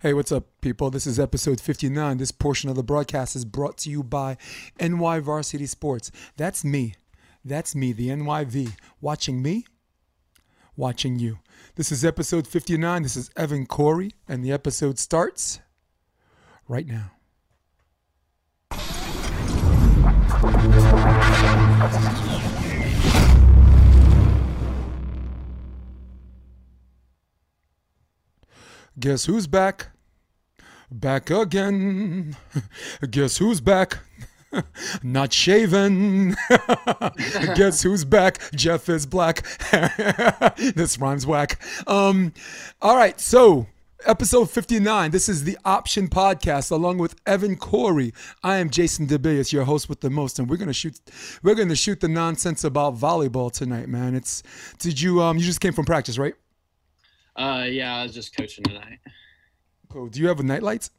Hey, what's up, people? This is episode 59. This portion of the broadcast is brought to you by NY Varsity Sports. That's me. That's me, the NYV. Watching me, watching you. This is episode 59. This is Evan Cory, and the episode starts right now. Guess who's back? Back again. Guess who's back? Not shaven. Guess who's back? Jeff is black. this rhymes whack. Um, all right, so episode 59. This is the Option Podcast along with Evan Cory. I am Jason DeBias, your host with the most, and we're gonna shoot we're gonna shoot the nonsense about volleyball tonight, man. It's did you um you just came from practice, right? Uh, yeah, I was just coaching tonight. Cool. Do you have night lights?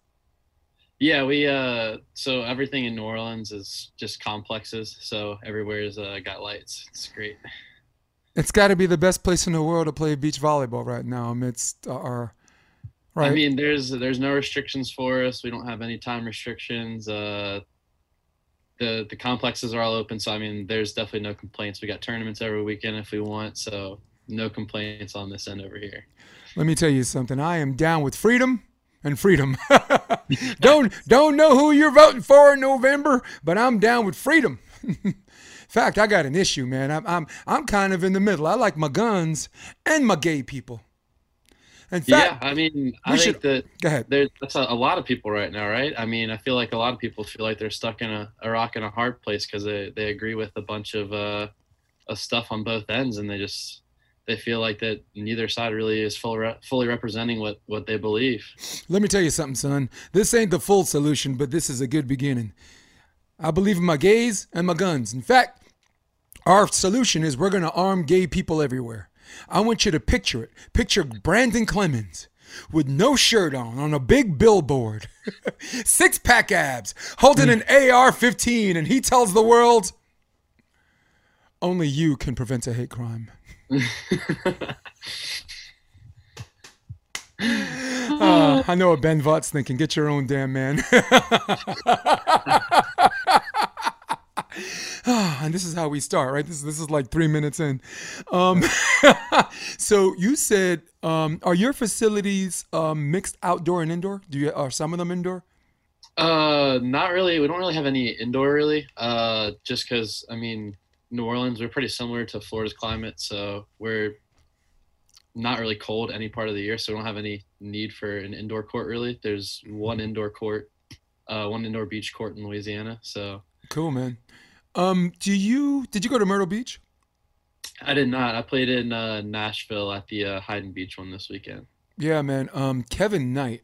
Yeah, we uh, so everything in New Orleans is just complexes. So everywhere's uh, got lights. It's great. It's got to be the best place in the world to play beach volleyball right now amidst our. Right. I mean, there's there's no restrictions for us. We don't have any time restrictions. Uh, the the complexes are all open, so I mean, there's definitely no complaints. We got tournaments every weekend if we want, so no complaints on this end over here. Let me tell you something. I am down with freedom and freedom. don't don't know who you're voting for in November, but I'm down with freedom. in fact, I got an issue, man. I'm I'm I'm kind of in the middle. I like my guns and my gay people. In fact, yeah, I mean, I think should, that go ahead. There's that's a, a, lot of people right now, right? I mean, I feel like a lot of people feel like they're stuck in a, a rock and a hard place because they, they agree with a bunch of uh, of stuff on both ends, and they just they feel like that neither side really is full re- fully representing what what they believe. Let me tell you something, son. This ain't the full solution, but this is a good beginning. I believe in my gays and my guns. In fact, our solution is we're going to arm gay people everywhere. I want you to picture it. Picture Brandon Clemens with no shirt on on a big billboard, six pack abs, holding an AR 15, and he tells the world, only you can prevent a hate crime. Uh, I know what Ben Vought's thinking. Get your own damn man. and this is how we start, right? This this is like three minutes in. Um, so you said, um, are your facilities um, mixed outdoor and indoor? Do you are some of them indoor? Uh, not really. We don't really have any indoor, really. Uh, just because I mean, New Orleans, we're pretty similar to Florida's climate, so we're not really cold any part of the year, so we don't have any need for an indoor court really. There's one indoor court, uh, one indoor beach court in Louisiana. So cool, man. Um, do you did you go to Myrtle Beach? I did not. I played in uh, Nashville at the uh, Hayden Beach one this weekend. Yeah, man. Um, Kevin Knight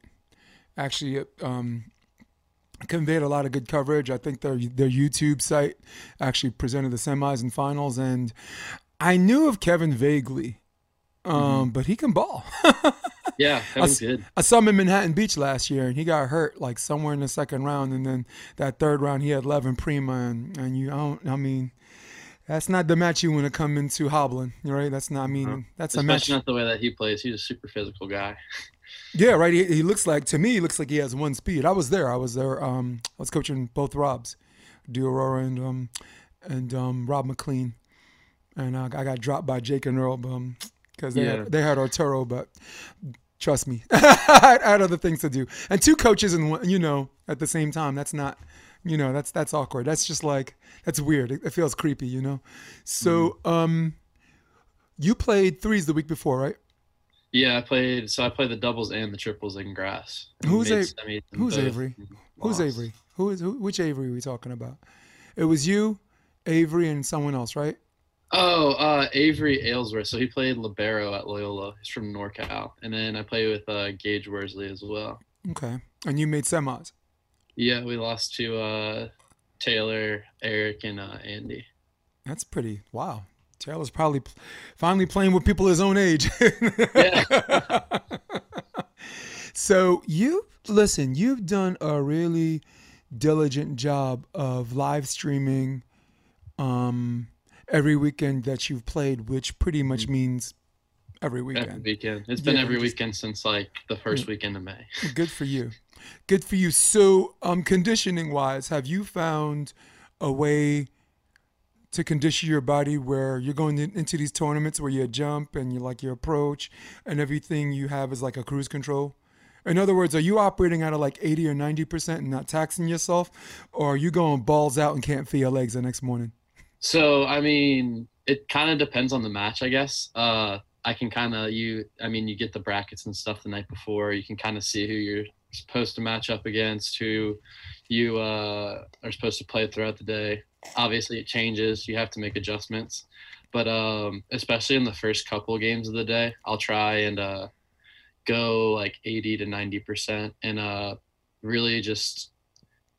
actually um, conveyed a lot of good coverage. I think their their YouTube site actually presented the semis and finals, and I knew of Kevin vaguely, um, mm-hmm. but he can ball. yeah, Kevin's I, good. I saw him in Manhattan Beach last year, and he got hurt like somewhere in the second round, and then that third round he had Levin Prima, and, and you I don't I mean. That's not the match you want to come into hobbling, right? That's not. I mean, that's Especially a match. not the way that he plays. He's a super physical guy. Yeah, right. He, he, looks like to me, he looks like he has one speed. I was there. I was there. Um, I was coaching both Robs, Diorora and um, and um, Rob McLean, and uh, I got dropped by Jake and Earl because um, they yeah. had, they had Arturo, but trust me, I had other things to do. And two coaches and one, you know, at the same time, that's not, you know, that's that's awkward. That's just like that's weird. It, it feels creepy, you know. So, mm. um, you played threes the week before, right? Yeah, I played. So I played the doubles and the triples in grass. Who's a, Who's Avery? Who's Avery? Who is who, which Avery are we talking about? It was you, Avery, and someone else, right? Oh, uh, Avery Aylesworth. So he played libero at Loyola. He's from NorCal, and then I played with uh, Gage Worsley as well. Okay, and you made semis. Yeah, we lost to uh, Taylor, Eric, and uh, Andy. That's pretty wow. Taylor's probably finally playing with people his own age. yeah. so you listen, you've done a really diligent job of live streaming um, every weekend that you've played, which pretty much mm-hmm. means every weekend. Every weekend. It's been Yeah, every weekend since like the first weekend of May. Good for you. Good for you. So, um, conditioning wise, have you found a way to condition your body where you're going into these tournaments where you jump and you like your approach and everything you have is like a cruise control? In other words, are you operating out of like 80 or 90% and not taxing yourself? Or are you going balls out and can't feel your legs the next morning? So I mean, it kind of depends on the match, I guess. Uh, I can kind of you. I mean, you get the brackets and stuff the night before. You can kind of see who you're supposed to match up against, who you uh, are supposed to play throughout the day. Obviously, it changes. You have to make adjustments, but um, especially in the first couple games of the day, I'll try and uh, go like 80 to 90 percent, and uh, really just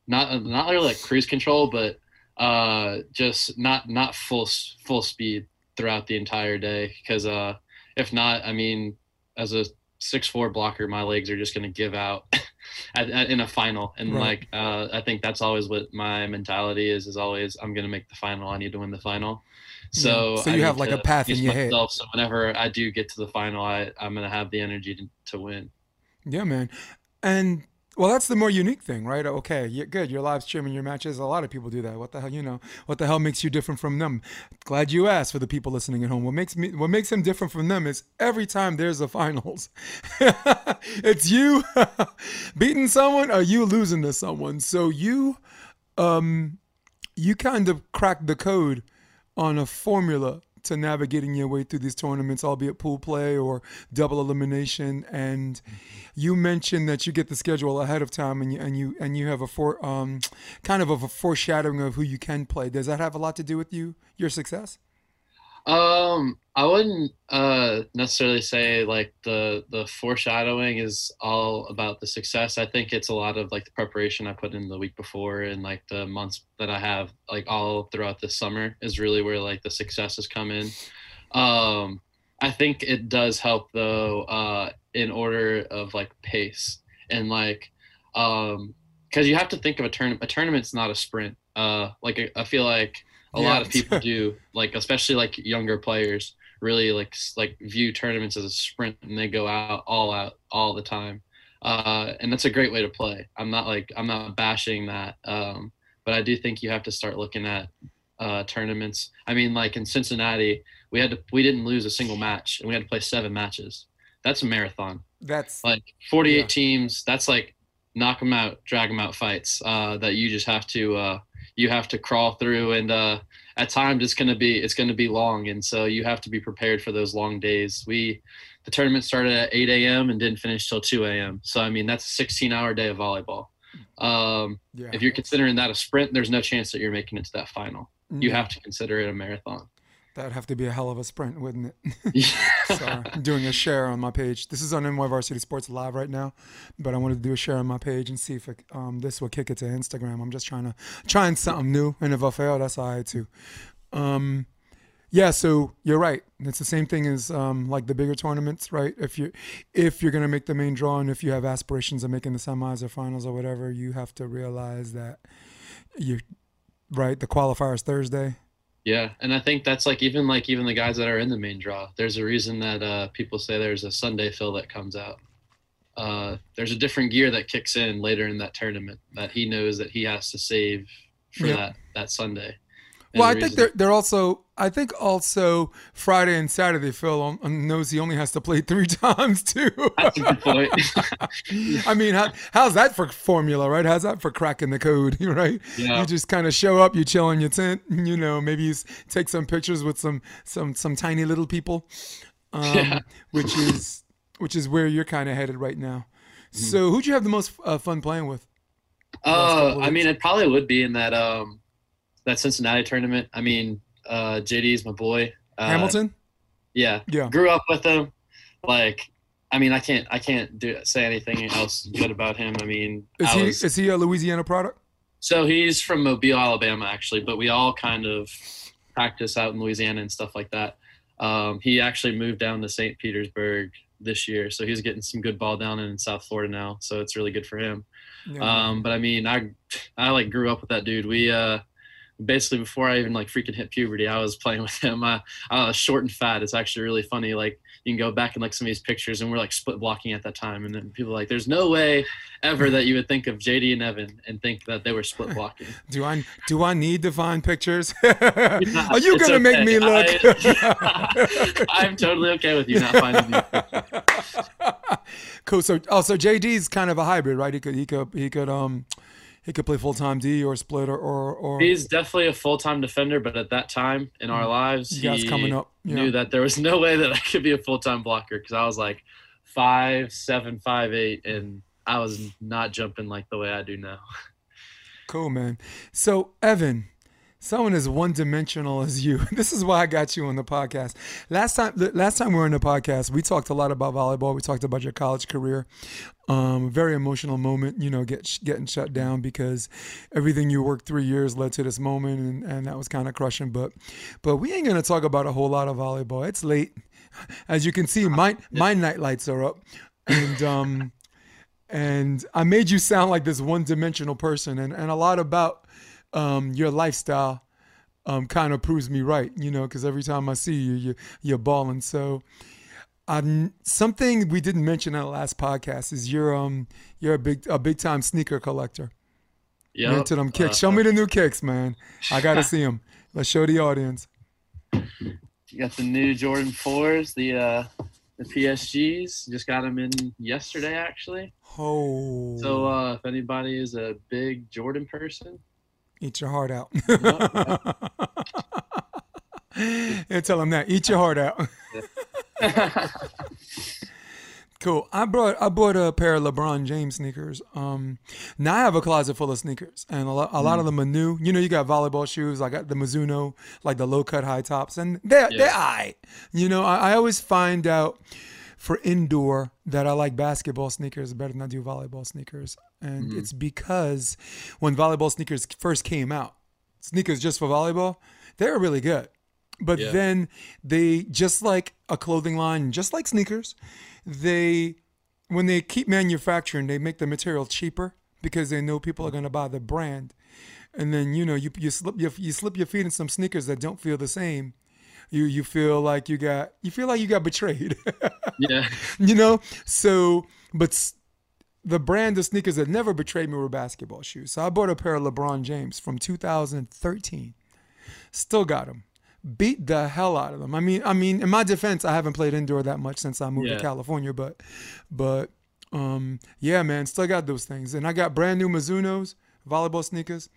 not not really like cruise control, but uh just not not full full speed throughout the entire day because uh if not i mean as a six four blocker my legs are just going to give out at, at, in a final and Right. like uh i think that's always what my mentality is is always i'm going to make the final i need to win the final so Yeah. So you need have, like, a path in your head. so whenever i do get to the final i i'm going to have the energy to, to win Yeah, man. And well, that's the more unique thing, right? Okay, you're good. You're live streaming your matches. A lot of people do that. What the hell, you know? What the hell makes you different from them? Glad you asked for the people listening at home. What makes me, what makes him different from them is every time there's a finals, it's you beating someone or you losing to someone. So you, um, you kind of cracked the code on a formula to navigating your way through these tournaments, albeit pool play or double elimination. And you mentioned that you get the schedule ahead of time, and you and you and you have a for um, kind of a foreshadowing of who you can play. Does that have a lot to do with you your success? Um, I wouldn't uh necessarily say like the the foreshadowing is all about the success. I think it's a lot of like the preparation I put in the week before and like the months that I have like all throughout the summer is really where like the success has come in. Um, I think it does help though uh in order of like pace and like um because you have to think of a tournament. A tournament's not a sprint. Uh, like I- I feel like a Yeah. lot of people do like especially like younger players really like like view tournaments as a sprint and they go out all out all the time. Uh and that's a great way to play. I'm not like i'm not bashing that um but i do think you have to start looking at uh tournaments. I mean like in cincinnati we had to we didn't lose a single match and we had to play seven matches. That's a marathon. That's like 48 Yeah. teams that's like knock them out drag them out fights uh, that you just have to uh, you have to crawl through and uh, at times it's going to be it's going to be long and so you have to be prepared for those long days. We the tournament started at 8 a.m and didn't finish till 2 a.m so i mean that's a 16 hour day of volleyball. Um, yeah. if you're considering that a sprint there's no chance that you're making it to that final. You have to consider it a marathon That'd have to be a hell of a sprint, wouldn't it? Sorry, I'm doing a share on my page. This is on NY Varsity Sports Live right now, but I wanted to do a share on my page and see if it, um, this will kick it to Instagram. I'm just trying to trying something new, and if I fail, that's all right too. Um, yeah, so you're right. It's the same thing as um, like the bigger tournaments, right? If you if you're gonna make the main draw, and if you have aspirations of making the semis or finals or whatever, you have to realize that you right. The qualifiers Thursday. Yeah, and I think that's like even like even the guys that are in the main draw. There's a reason that uh, people say there's a Sunday Phil that comes out. Uh, there's a different gear that kicks in later in that tournament that he knows that he has to save for Yeah. that that Sunday. Well, I think they're they're also. I think also Friday and Saturday. Phil on- on knows he only has to play three times too. that's a good point. I mean, how, how's that for formula, right? How's that for cracking the code, right? Yeah. You just kind of show up, you chill in your tent, you know, maybe you take some pictures with some some some tiny little people, um, Yeah. which is which is where you're kind of headed right now. Mm-hmm. So, who'd you have the most uh, fun playing with? Uh, I mean, it probably would be in that um that Cincinnati tournament. I mean, uh, JD's my boy. Uh, Hamilton. Yeah, Yeah. grew up with him. Like, I mean, I can't I can't do say anything else good about him. I mean, Is I he was- is he a Louisiana product? So he's from Mobile, Alabama, actually, but we all kind of practice out in Louisiana and stuff like that. Um, he actually moved down to St. Petersburg this year, so he's getting some good ball down in South Florida now. So it's really good for him. Yeah. Um, but I mean, I I like grew up with that dude. We uh, basically before I even like freaking hit puberty, I was playing with him. I, I was short and fat. It's actually really funny. Like you can go back and like some of these pictures, and we're like split blocking at that time, and then people are like, "There's no way ever that you would think of JD and Evan and think that they were split blocking." Do I do I need to find pictures? are you gonna make me look? I, I'm totally okay with you not finding me. cool. So oh, so JD's kind of a hybrid, right? He could he could he could um he could play full time D or split or or, or He's definitely a full time defender, but at that time in our lives, Mm. guys he coming up. Yeah. knew that there was no way that I could be a full time blocker because I was like five seven, five eight, and I was not jumping like the way I do now. Cool, man. So, Evan, someone as one-dimensional as you. This is why I got you on the podcast. Last time, last time we were in the podcast, we talked a lot about volleyball. We talked about your college career. Um, very emotional moment, you know, get getting shut down because everything you worked three years led to this moment, and, and that was kind of crushing. But, but we ain't gonna talk about a whole lot of volleyball. It's late, as you can see. My my night lights are up, and um, and I made you sound like this one-dimensional person, and, and a lot about um, your lifestyle um, kind of proves me right, you know, because every time I see you, you you're balling. So, um, something we didn't mention in the last podcast is you're um you're a big a big time sneaker collector. Yeah, into them kicks. Show me the new kicks, man. I gotta see them. Let's show the audience. You got the new Jordan fours, the uh, the PSGs. Just got them in yesterday, actually. Oh, So uh, if anybody is a big Jordan person, eat your heart out. and tell them that. Eat your heart out. Cool. I brought I bought a pair of LeBron James sneakers. Um, now I have a closet full of sneakers, and a lot, a lot of them are new. You know, you got volleyball shoes. I got the Mizuno, like the low cut high tops, and they're they're I. You know, I, I always find out for indoor that I like basketball sneakers better than I do volleyball sneakers, and mm-hmm. it's because when volleyball sneakers first came out, sneakers just for volleyball, they were really good. But Yeah. then they just like a clothing line, just like sneakers, they when they keep manufacturing, they make the material cheaper because they know people are going to buy the brand. And then you know you you slip your you slip your feet in some sneakers that don't feel the same. You you feel like you got you feel like you got betrayed. yeah, you know so but the brand of sneakers that never betrayed me were basketball shoes. So i bought a pair of lebron james from 2013 still got them beat the hell out of them i mean i mean in my defense i haven't played indoor that much since i moved to california but but um yeah man still got those things. And i got brand new mizunos volleyball sneakers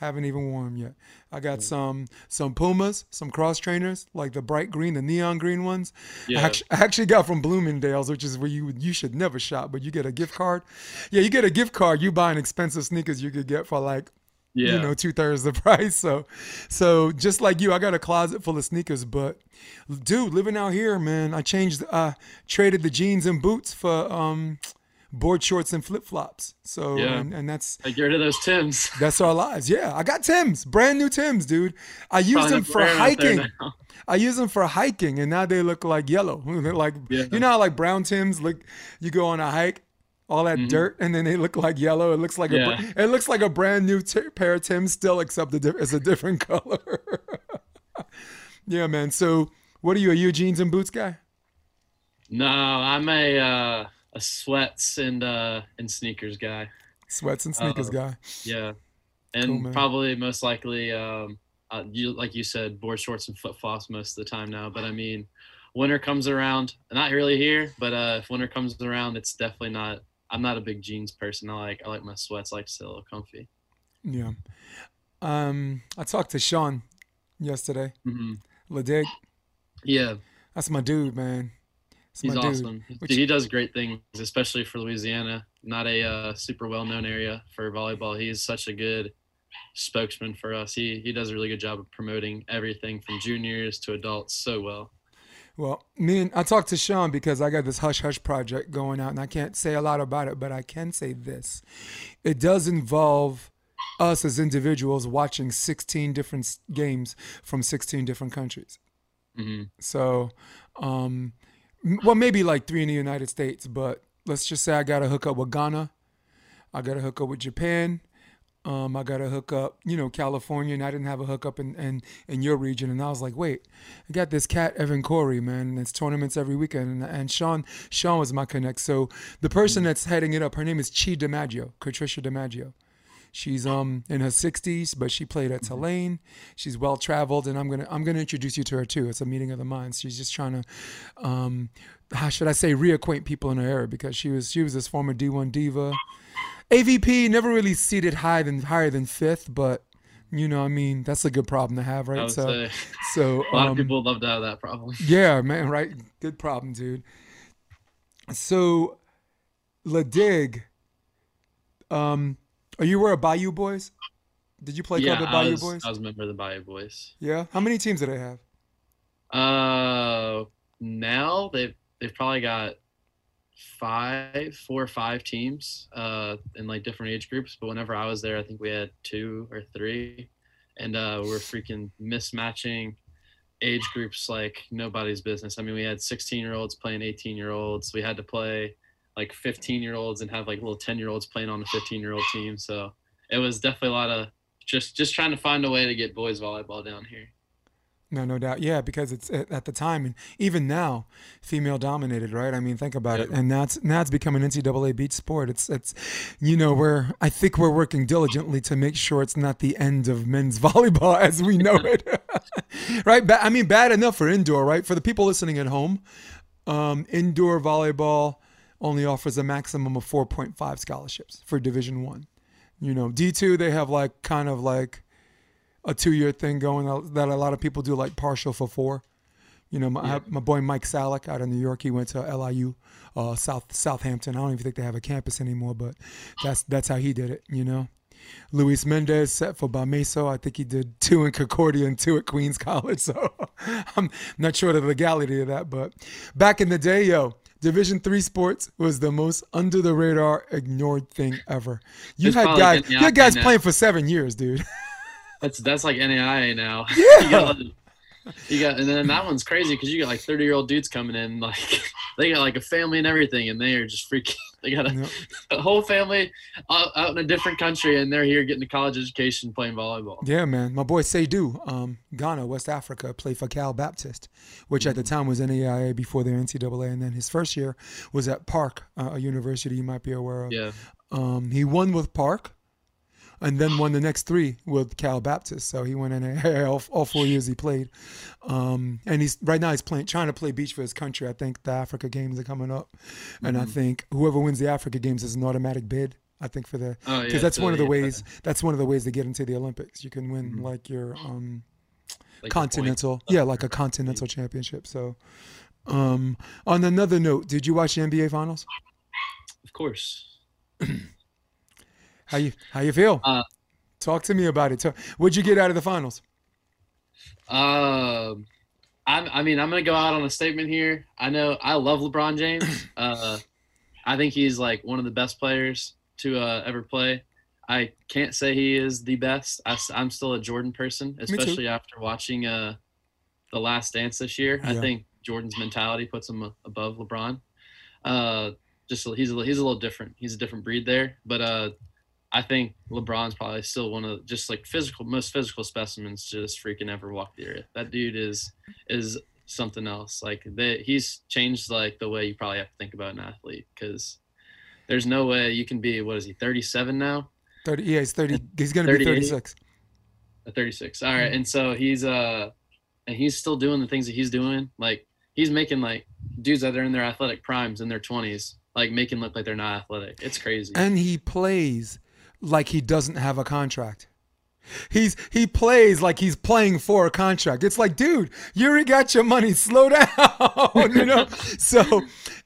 haven't even worn them yet. I got some some Pumas, some cross trainers, like the bright green, the neon green ones. I, Yeah. actually, I actually got from Bloomingdale's, which is where you you should never shop, but you get a gift card. Yeah, you get a gift card. You buy an expensive sneakers you could get for like yeah. you know two thirds the price. So so just like you, I got a closet full of sneakers. But dude, living out here, man, I changed. Uh, traded the jeans and boots for um board shorts and flip flops. So Yeah. and, and that's Like get rid of those Tims. that's our lives. Yeah, I got Tim's, brand new Tim's, dude. I use Probably them for wearing 'em out there hiking. I use them for hiking, and now they look like yellow. Like Yeah. you know, how like brown Tim's look. You go on a hike, all that dirt, and then they look like yellow. It looks like a Mm-hmm. Yeah. br- it looks like a brand new t- pair of Tim's, still except the it's a different color. yeah, man. So, what are you? Are you a jeans and boots guy? No, I'm a uh, a sweats and uh, and sneakers guy. Sweats and sneakers Oh. guy. Yeah, and Cool, probably most likely, um, uh, you like you said, board shorts and flip flops most of the time now. But I mean, winter comes around, not really here, but uh, if winter comes around, it's definitely not. I'm not a big jeans person. I like I like my sweats. I like to stay a little comfy. Yeah. Um, I talked to Sean yesterday. hmm Ledig. Yeah, That's my dude, man. That's he's dude. awesome. Which- he does great things, especially for Louisiana. Not a uh, super well known area for volleyball. He's such a good spokesman for us. He he does a really good job of promoting everything from juniors to adults so well. Well, me and I talked to Sean because I got this hush hush project going out, and I can't say a lot about it, but I can say this: it does involve us as individuals watching 16 different games from 16 different countries. hmm So, um, well, maybe like three in the United States, but let's just say I got to hook up with Ghana, I got to hook up with Japan, Um, I got a hookup, you know, California, and I didn't have a hookup in, in, in your region. And I was like, wait, I got this cat, Evan Cory, man, and it's tournaments every weekend. And, and Sean Sean was my connect. So the person that's heading it up, her name is Chi DiMaggio, Patricia DiMaggio. She's um in her 60s, but she played at Tulane. She's well traveled, and I'm gonna I'm gonna introduce you to her too. It's a meeting of the minds. She's just trying to, um, how should I say, reacquaint people in her era because she was she was this former D1 diva. AVP never really seated higher than higher than fifth, but you know, I mean, that's a good problem to have, I right? would So, say so a lot um, of people love to have that problem. yeah, man, right? Good problem, dude. So, Ladig, um, are you were a Bayou Boys? Did you play yeah, club at I Bayou was, Boys? I was a member of the Bayou Boys. Yeah. How many teams do they have? Uh, now they've they've probably got five, four or five teams, uh, in like different age groups. But whenever I was there, I think we had two or three, and uh, we're freaking mismatching age groups like nobody's business. I mean, we had 16 year olds playing 18 year olds. We had to play like 15 year olds and have like little 10 year olds playing on a 15 year old team. So it was definitely a lot of just just trying to find a way to get boys volleyball down here. No, no doubt. Yeah, because it's at the time and even now, female dominated, right? I mean, think about it. And that's now it's become an NCAA beach sport. It's it's, you know, we're I think we're working diligently to make sure it's not the end of men's volleyball as we know it, right? Ba- I mean, bad enough for indoor, right? For the people listening at home, um, indoor volleyball only offers a maximum of 4.5 scholarships for Division One. You know, D two they have like kind of like a two year thing going that a lot of people do like partial for four. You know, my, Yeah. my boy Mike Salek out of New York, he went to LIU, uh, South Southampton. I don't even think they have a campus anymore, but that's that's how he did it. You know, Luis Mendez set for Bameso. I think he did two in Concordia and two at Queens College. So I'm not sure of the legality of that, but back in the day, yo. Division three sports was the most under the radar ignored thing ever. You It's had guys, you had guys playing for seven years, dude. That's that's like NAIA now. Yeah. you, got, you got, and then that one's crazy because you got like thirty year old dudes coming in, like they got like a family and everything, and they are just freaking. They got a, Yep. a whole family out, out in a different country, and they're here getting a college education playing volleyball. Yeah, man. My boy Seydou, um, Ghana, West Africa, played for Cal Baptist, which at the time was NAIA before their NCAA, and then his first year was at Park, uh, a university you might be aware of. Yeah, Um, he won with Park, and then won the next three with Cal Baptist. So he went in all, all four years he played. Um, and he's right now he's playing, trying to play beach for his country. I think the Africa Games are coming up, and I think whoever wins the Africa Games is an automatic bid. I think for the Oh, because yeah, that's so, one of the yeah, ways. That's one of the ways to get into the Olympics. You can win Mhm. like your um, like continental, points. yeah, like a continental championship. So, um, on another note, did you watch the NBA Finals? Of course. How you how you feel? Uh, Talk to me about it. What'd you get out of the finals? Um, I'm, I mean, I'm gonna go out on a statement here. I know I love LeBron James. Uh, I think he's like one of the best players to uh, ever play. I can't say he is the best. I, am still a Jordan person, especially after watching uh, the Last Dance this year. I think Jordan's mentality puts him above LeBron. Uh, just he's a, he's a little different. He's a different breed there, but uh, I think LeBron's probably still one of just like physical, most physical specimens just freaking ever walk the earth. That dude is is something else. Like they, he's changed like the way you probably have to think about an athlete because there's no way you can be what is he 37 now? Thirty. Yeah, he's thirty. He's gonna be 38. thirty-six. Uh, 36. All right, and so he's uh, and he's still doing the things that he's doing. Like he's making like dudes that are in their athletic primes in their 20s, like making look like they're not athletic. It's crazy. And he plays like he doesn't have a contract. He's he plays like he's playing for a contract. It's like, dude, you already got your money. Slow down, you know. so,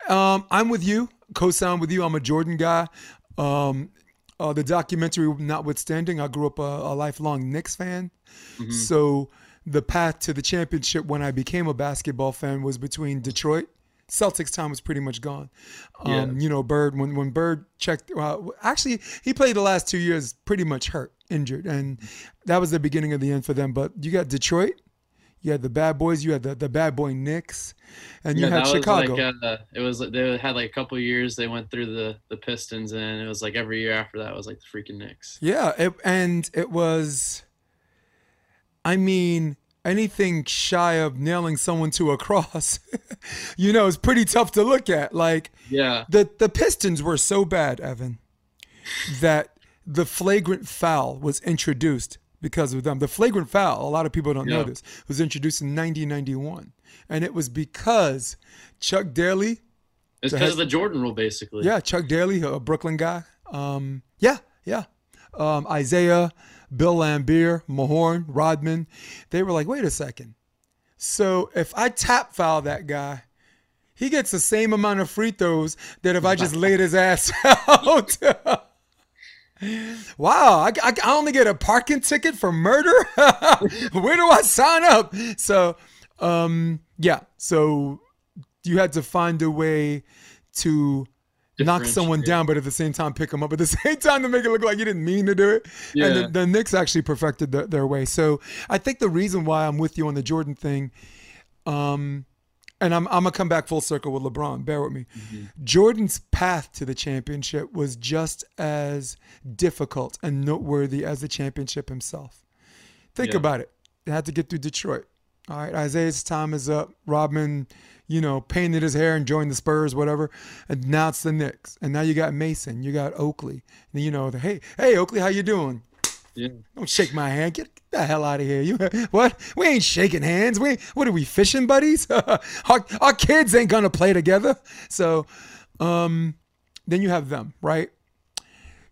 um, I'm with you. Co-sign with you. I'm a Jordan guy. Um, uh, the documentary notwithstanding, I grew up a, a lifelong Knicks fan. Mhm. So the path to the championship when I became a basketball fan was between Detroit. Celtics time was pretty much gone. Um, You know, Bird when when Bird checked. Well, actually, he played the last two years pretty much hurt, injured, and that was the beginning of the end for them. But you got Detroit, You had the bad boys. You had the, the bad boy Knicks, and you Yeah, had Chicago. Was like, uh, it was they had like a couple years. They went through the the Pistons, and it was like every year after that was like the freaking Knicks. Yeah, it, and it was. I mean, anything shy of nailing someone to a cross, you know, is pretty tough to look at. Like Yeah, the the Pistons were so bad, Evan, that the flagrant foul was introduced because of them. The flagrant foul, a lot of people don't know this, was introduced in 1991, and it was because Chuck Daly it's because of the Jordan rule, basically. Yeah, Chuck Daly, a Brooklyn guy. Um, yeah, yeah. Um, Isiah, Bill Laimbeer, Mahorn, Rodman. They were like, wait a second. So if I tap foul that guy, he gets the same amount of free throws that if I just laid his ass out. wow, I, I, I only get a parking ticket for murder? Where do I sign up? So, um, yeah, so you had to find a way to knock someone down, but at the same time pick them up at the same time to make it look like you didn't mean to do it. And the, the Knicks actually perfected the, their way. So I think the reason why I'm with you on the Jordan thing, um, and I'm, I'm gonna come back full circle with LeBron. Bear with me. Jordan's path to the championship was just as difficult and noteworthy as the championship himself. Think Yeah. about it. They had to get through Detroit. All right, Isiah's time is up. Rodman, you know, painted his hair and joined the Spurs, whatever. And now it's the Knicks. And now you got Mason, you got Oakley. And you know, the, hey, hey, Oakley, how you doing? Yeah. Don't shake my hand. Get, get the hell out of here. You what? We ain't shaking hands. We what are we fishing buddies? our, our kids ain't gonna play together. So, um, then you have them, right?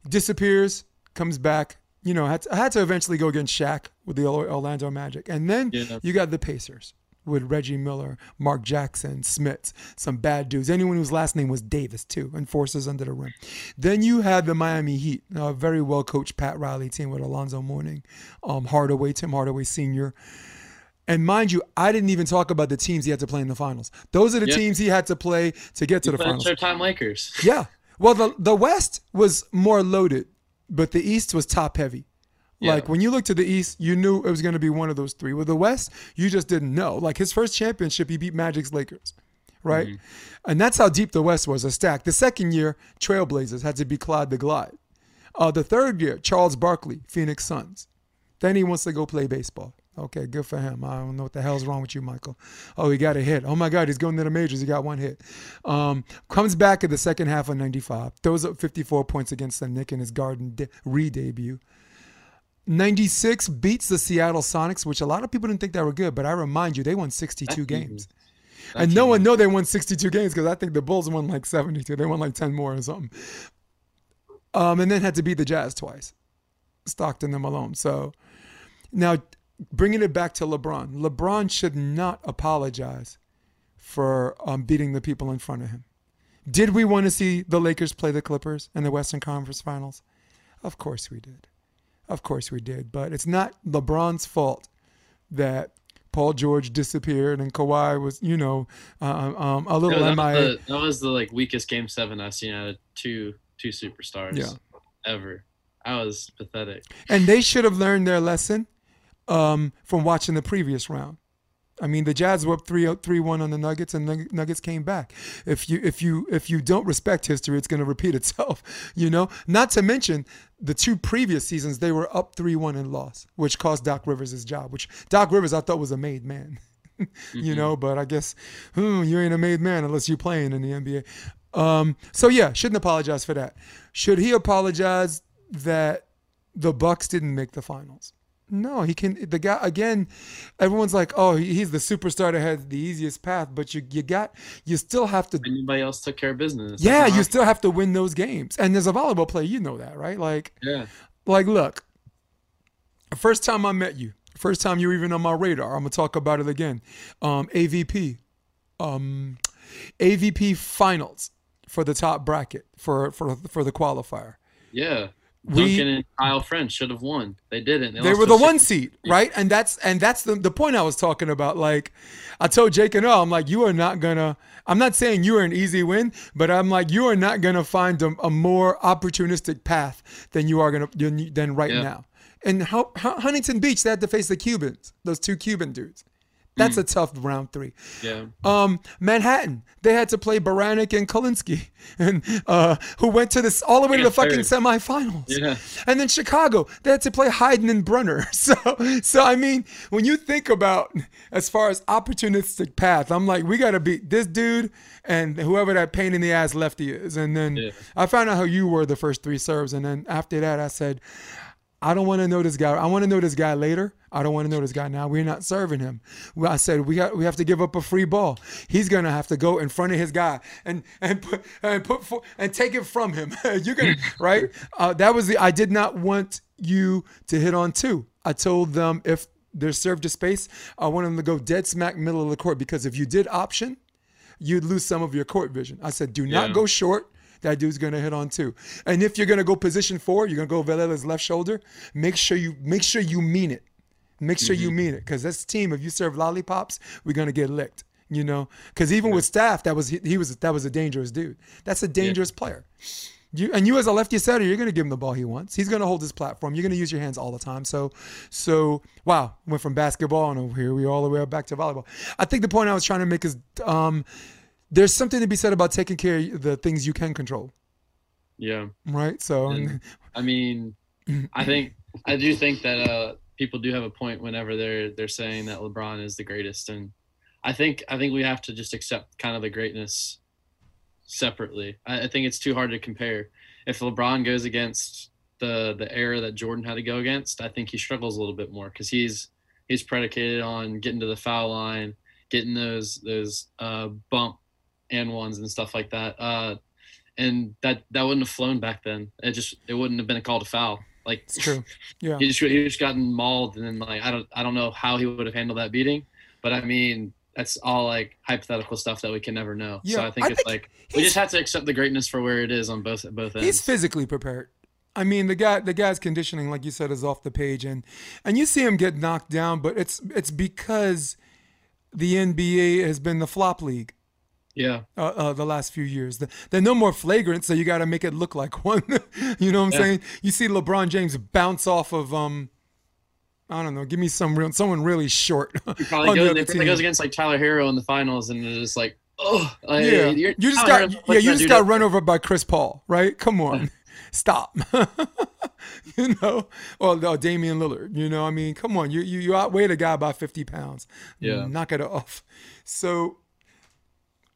Disappears, comes back. You know, had to, had to eventually go against Shaq with the Orlando Magic, and then Yeah. you got the Pacers with Reggie Miller, Mark Jackson, Smits, some bad dudes. Anyone whose last name was Davis too, enforcers under the rim. Then you had the Miami Heat, a very well coached Pat Riley team with Alonzo Mourning, um, Hardaway, Tim Hardaway Sr. And mind you, I didn't even talk about the teams he had to play in the finals. Those are the Yeah. teams he had to play to get to the finals. Showtime Lakers. Yeah. Well, the the West was more loaded, but the East was top heavy. Like when you looked to the East, you knew it was going to be one of those three. With the West, you just didn't know. Like his first championship, he beat Magic's Lakers, right? And that's how deep the West was a stack. The second year, Trailblazers had to be Clyde the Glide. Uh, the third year, Charles Barkley, Phoenix Suns. Then he wants to go play baseball. Okay, good for him. I don't know what the hell's wrong with you, Michael. Oh, he got a hit. Oh my God, he's going to the majors. He got one hit. Um, comes back in the second half of '95. Throws up 54 points against the Knicks in his Garden de- re-debut. 96 beats the Seattle Sonics, which a lot of people didn't think they were good, but I remind you, they won 62 That games. And no one know they won 62 games because I think the Bulls won like 72. They won like 10 more or something. Um, and then had to beat the Jazz twice. Stockton and Malone. So now bringing it back to LeBron. LeBron should not apologize for um, beating the people in front of him. Did we want to see the Lakers play the Clippers in the Western Conference Finals? Of course we did. Of course we did. But it's not LeBron's fault that Paul George disappeared and Kawhi was, you know, uh, um, a No, little that, MIA. was the, that was the like weakest game seven I've seen out of two two superstars Yeah. ever. I was pathetic. And they should have learned their lesson um, from watching the previous round. I mean, the Jazz were up 3 3 1 on the Nuggets, and the Nuggets came back. If you if you if you don't respect history, it's going to repeat itself. You know. Not to mention the two previous seasons, they were up 3 1 and lost, which cost Doc Rivers his job. Which Doc Rivers I thought was a made man. you know, but I guess hmm, you ain't a made man unless you're playing in the NBA. Um, so yeah, shouldn't apologize for that. Should he apologize that the Bucks didn't make the finals? No, he can. The guy again. Everyone's like, "Oh, he's the superstar that has the easiest path," but you you got you still have to. Anybody else took care of business. Yeah, you still have to win those games. And as a volleyball player, you know that, right? Like, yeah. like look. First time I met you, first time you were even on my radar. I'm gonna talk about it again. Um, AVP, um, AVP finals for the top bracket for for for the qualifier. Yeah. We- Duncan and Kyle French should have won. They didn't. they lost were the one seed, right? And that's and that's the, the point I was talking about. Like I told Jake and all, I'm like, you are not gonna. I'm not saying you are an easy win, but I'm like, you are not gonna find a, a more opportunistic path than you are gonna than, than right Yeah. now. And how, how, Huntington Beach, they had to face the Cubans, those two Cuban dudes. That's a tough round three. Yeah. Um, Manhattan, they had to play Baranek and Kolinsky, and uh, who went to this all the way to the fucking semifinals. Yeah. And then Chicago, they had to play Hayden and Brunner. So, so I mean, when you think about as far as opportunistic path, I'm like, we got to beat this dude and whoever that pain in the ass lefty is. And then Yeah. I found out how you were the first three serves, and then after that, I said, I don't want to know this guy. I want to know this guy later. I don't want to know this guy now. We're not serving him. I said we got we have to give up a free ball. He's gonna have to go in front of his guy and and put and put for, and take it from him. You're gonna right. Uh, that was the. I did not want you to hit on two. I told them if they're served a space, I want them to go dead smack middle of the court because if you did option, you'd lose some of your court vision. I said, do not Yeah. go short. That dude's gonna hit on two. And if you're gonna go position four, you're gonna go Velela's left shoulder. Make sure you make sure you mean it. Make sure you mean it, because this team, if you serve lollipops, we're gonna get licked. You know, because even with staff, that was he, he was that was a dangerous dude. That's a dangerous player. You and you as a lefty setter, you're gonna give him the ball he wants. He's gonna hold his platform. You're gonna use your hands all the time. So, so wow, went from basketball and over here we all the way up back to volleyball. I think the point I was trying to make is um, there's something to be said about taking care of the things you can control, Yeah. right? So, And- I mean, I think I do think that uh, people do have a point whenever they're they're saying that LeBron is the greatest, and I think I think we have to just accept kind of the greatness separately. I, I think it's too hard to compare. If LeBron goes against the the era that Jordan had to go against, I think he struggles a little bit more because he's he's predicated on getting to the foul line, getting those those uh, bump and ones and stuff like that. Uh, and that that wouldn't have flown back then. It just it wouldn't have been a call to foul. Like it's true. Yeah. he just he just gotten mauled, and then like I don't I don't know how he would have handled that beating, but I mean that's all like hypothetical stuff that we can never know. so Yeah, I think I it's think like we just have to accept the greatness for where it is on both both ends. He's physically prepared. I mean, the guy, the guy's conditioning, like you said, is off the page, and and you see him get knocked down, but it's it's because the NBA has been the flop league yeah, uh, uh, the last few years. The, they're no more flagrant, so you got to make it look like one. you know what I'm Yeah. saying? You see LeBron James bounce off of um, I don't know, give me some real someone really short. he probably goes, it goes against like Tyler Herro in the finals, and it's just like oh like, Yeah, you're- just Tyler got yeah, you just got run over by Chris Paul, right? Come on, stop. you know, or no, Damian Lillard. You know, I mean, come on, you you you outweighed a guy by fifty pounds. Yeah. knock it off. So,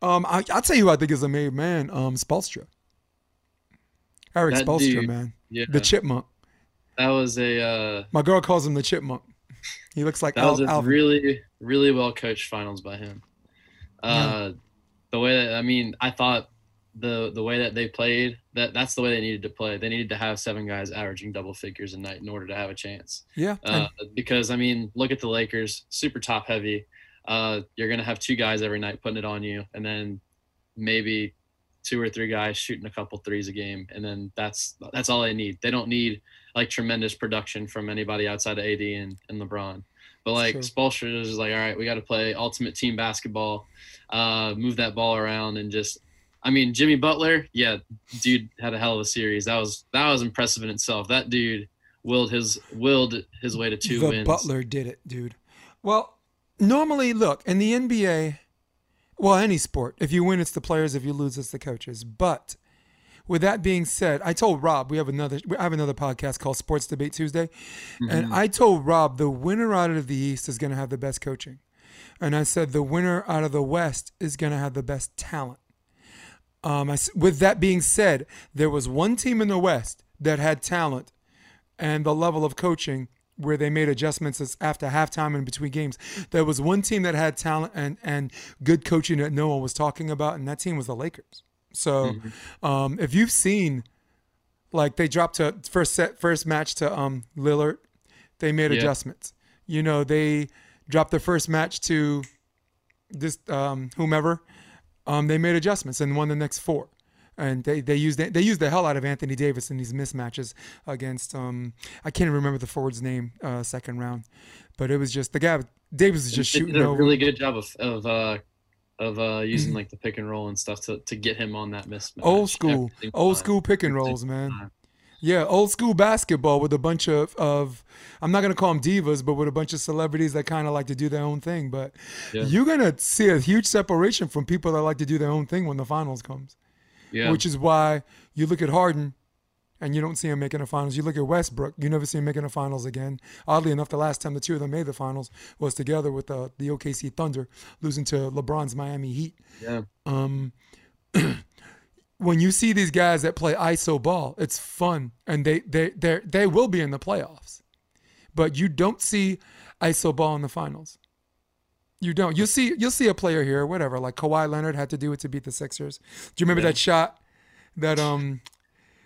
um, I, I'll tell you, who I think is a made man. Um, Spoelstra, Eric That Spoelstra, dude, man, Yeah, the chipmunk. that was a uh, My girl calls him the chipmunk. He looks like that Al, was a Alvin. really really well coached finals by him. Uh, the way that I mean, I thought the the way that they played that that's the way they needed to play. They needed to have seven guys averaging double figures a night in order to have a chance. yeah, Uh, because I mean, look at the Lakers, super top heavy. Uh, you're gonna have two guys every night putting it on you, and then maybe two or three guys shooting a couple threes a game, and then that's that's all they need. They don't need like tremendous production from anybody outside of AD and, and LeBron. But like. Spoelstra is like, all right, we got to play ultimate team basketball, uh, move that ball around, and just. I mean, Jimmy Butler, yeah, dude had a hell of a series. That was that was impressive in itself. That dude willed his willed his way to two the wins. Butler did it, dude. Well, normally, look in the NBA, well, any sport, if you win, it's the players. If you lose, it's the coaches. But with that being said, I told Rob we have another we have another podcast called Sports Debate Tuesday, and I told Rob the winner out of the East is going to have the best coaching, and I said the winner out of the West is going to have the best talent. Um, I with that being said, there was one team in the West that had talent and the level of coaching where they made adjustments after halftime and between games. There was one team that had talent and, and good coaching that no one was talking about, and that team was the Lakers. So um, if you've seen, like they dropped to first set first match to um, Lillard, they made Yeah. adjustments. You know they dropped the first match to this um, whomever. Um, they made adjustments and won the next four and they they used they used the hell out of Anthony Davis in these mismatches against um I can't even remember the forward's name uh second round, but it was just the guy Davis is just They shooting did a over. really good job of of uh, of uh, using like the pick and roll and stuff to, to get him on that mismatch. old school every single old school pick and rolls man. Yeah, old school basketball with a bunch of, of I'm not gonna call them divas, but with a bunch of celebrities that kind of like to do their own thing. But Yeah. you're gonna see a huge separation from people that like to do their own thing when the finals comes. Yeah. Which is why you look at Harden and you don't see him making the finals. You look at Westbrook, you never see him making the finals again. Oddly enough, the last time the two of them made the finals was together with uh, the OKC Thunder, losing to LeBron's Miami Heat. yeah. Um, when you see these guys that play ISO ball, it's fun, and they they they they will be in the playoffs, but you don't see ISO ball in the finals. You don't. You'll see you'll see a player here, whatever. Like Kawhi Leonard had to do it to beat the Sixers. Do you remember Yeah. that shot? That um,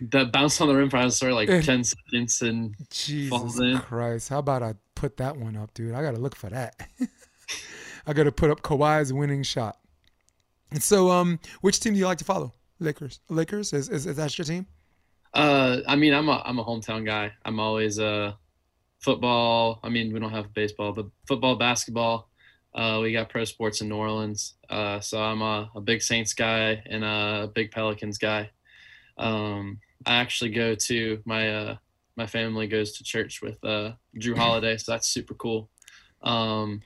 That bounce on the rim for of like Eh. 10 seconds and Jesus Falls in. Christ! How about I put that one up, dude? I gotta look for that. I gotta put up Kawhi's winning shot. And so, um, which team do you like to follow? Lakers. Lakers is is, is that your team? Uh, I mean, I'm a I'm a hometown guy. I'm always uh, football. I mean, we don't have baseball, but football, basketball. Uh, we got pro sports in New Orleans. Uh, so I'm a, a big Saints guy and a big Pelicans guy. Um, I actually go to my uh, my family goes to church with uh, Jrue Holiday, so that's super cool. Um,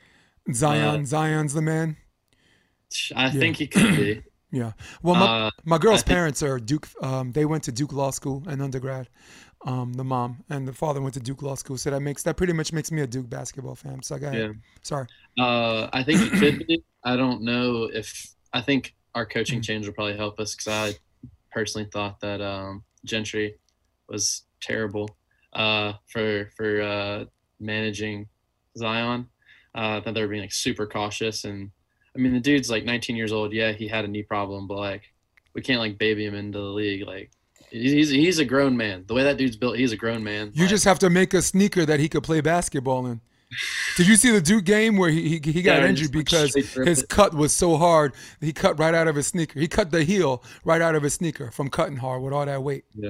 Zion. Zion's the man. I think he could be. Yeah. Well, my Uh, my girl's think- parents are Duke. Um, they went to Duke Law School and undergrad. Um, the mom and the father went to Duke Law School, so that makes that pretty much makes me a Duke basketball fan. So I got Yeah. Sorry. Uh, I think he could be. I don't know if I think our coaching Mm. change will probably help us because I personally thought that um, Gentry was terrible uh, for for uh, managing Zion. Uh, I thought they were being like super cautious, and I mean the dude's like 19 years old. Yeah, he had a knee problem, but like we can't like baby him into the league. Like he's he's a grown man. The way that dude's built, he's a grown man. You Like, just have to make a sneaker that he could play basketball in. Did you see the Duke game where he he, he got Yeah, injured because his it. cut was so hard he cut right out of his sneaker. He cut the heel right out of his sneaker from cutting hard with all that weight. Yeah.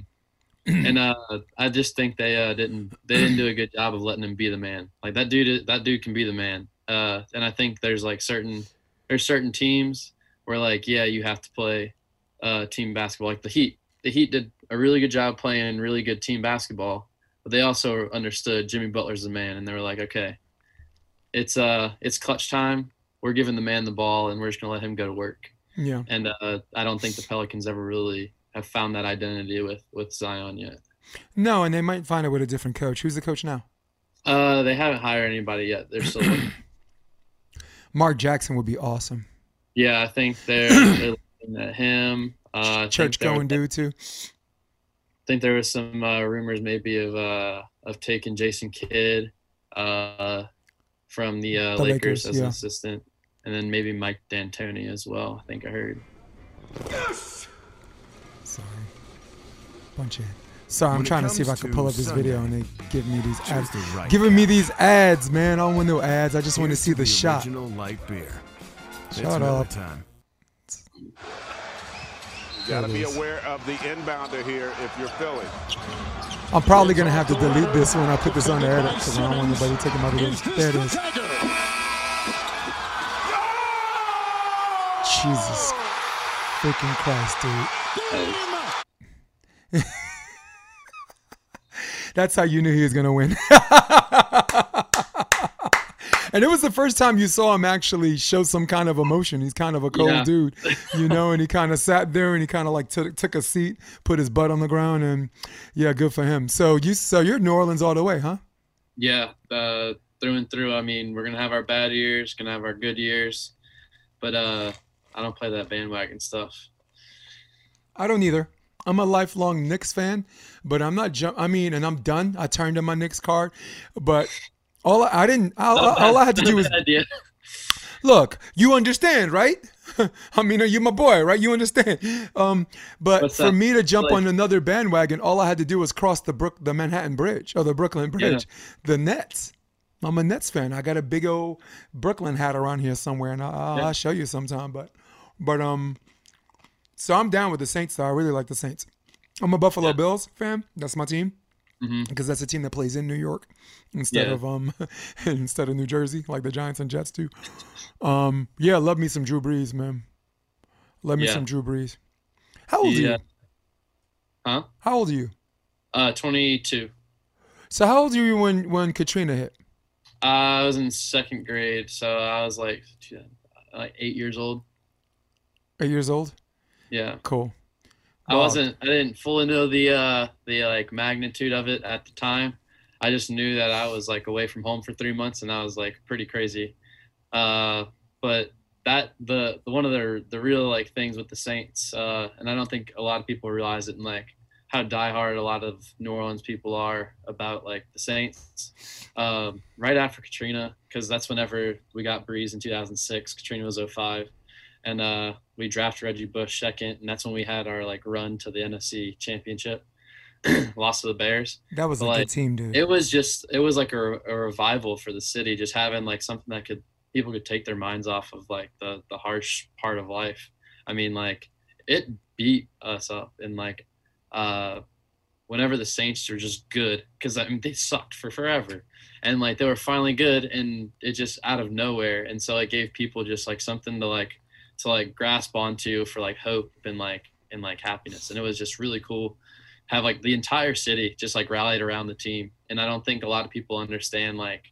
and uh, I just think they uh, didn't they didn't do a good job of letting him be the man. Like that dude, that dude can be the man. Uh, and I think there's like certain there's certain teams where like yeah you have to play uh, team basketball. Like the Heat, the Heat did a really good job playing really good team basketball, but they also understood Jimmy Butler's the man, and they were like okay, it's uh it's clutch time. We're giving the man the ball, and we're just gonna let him go to work. Yeah. And uh, I don't think the Pelicans ever really have found that identity with with Zion yet. No, and they might find it with a different coach. Who's the coach now? Uh, they haven't hired anybody yet. They're still. Mark Jackson would be awesome. yeah, I think they're, they're looking at him. Uh, Church going dude too. I think there was some uh, rumors maybe of uh, of taking Jason Kidd uh, from the, uh, The Lakers, Lakers, as an assistant, and then maybe Mike D'Antoni as well. I think I heard. Yes. Sorry. Bunch of. Sorry, I'm When trying to see if I comes can pull up this video and Sunday, they give me these ads. The right Giving me these ads, man. I don't want no ads. I just want to see the, shot. Original light beer. it's Shut Miller up. time. Got to be aware of the inbounder here if you're Philly. I'm probably gonna have to delete this when I put this on the edit because I don't want anybody taking my video. There it is. Jesus freaking Christ, dude. That's how you knew he was gonna win. and it was the first time you saw him actually show some kind of emotion. He's kind of a cold Yeah. dude, you know, and he kind of sat there and he kind of like took took a seat, put his butt on the ground, and yeah, good for him. So you so you're New Orleans all the way, huh? Yeah, uh, through and through. I mean, we're gonna have our bad years, gonna have our good years, but uh, I don't play that bandwagon stuff. I don't either. I'm a lifelong Knicks fan, but I'm not. Ju- I mean, and I'm done. I turned in my Knicks card, but all I, I didn't. All, all I had to do was idea. look. You understand, right? I mean, you're my boy, right? You understand. Um, but What's for that? me to jump Like- on another bandwagon, all I had to do was cross the Brook, the Manhattan Bridge or the Brooklyn Bridge, the Nets. I'm a Nets fan. I got a big old Brooklyn hat around here somewhere, and I'll, Yeah. I'll show you sometime. But, but um, so I'm down with the Saints. Though I really like the Saints. I'm a Buffalo Bills fan. That's my team Mhm. because that's a team that plays in New York instead Yeah. of um instead of New Jersey, like the Giants and Jets do. Um, yeah, love me some Drew Brees, man. Love me Yeah. some Drew Brees. How old are you? Huh? How old are you? Uh, 22. So how old were you when when Katrina hit? Uh, I was in second grade, so I was like, like eight years old. Eight years old. Yeah. Cool. I wasn't. I didn't fully know the uh, the like magnitude of it at the time. I just knew that I was like away from home for three months, and that was like pretty crazy. Uh, but that the, the one of the the real like things with the Saints, uh, and I don't think a lot of people realize it, and like how diehard a lot of New Orleans people are about like the Saints. Um, right after Katrina, because that's whenever we got Brees in 2006. Katrina was 05 and uh, we draft Reggie Bush second, and that's when we had our like run to the NFC Championship. Lost to the Bears. That was a But, good like, team, dude. It was just it was like a, a revival for the city, just having like something that could people could take their minds off of like the the harsh part of life. I mean, like it beat us up, and like uh, whenever the Saints are just good, because I mean they sucked for forever, and like they were finally good, and it just out of nowhere, and so it gave people just like something to like to like grasp onto for like hope and like and like happiness, and it was just really cool. Have like the entire city just like rallied around the team, and I don't think a lot of people understand like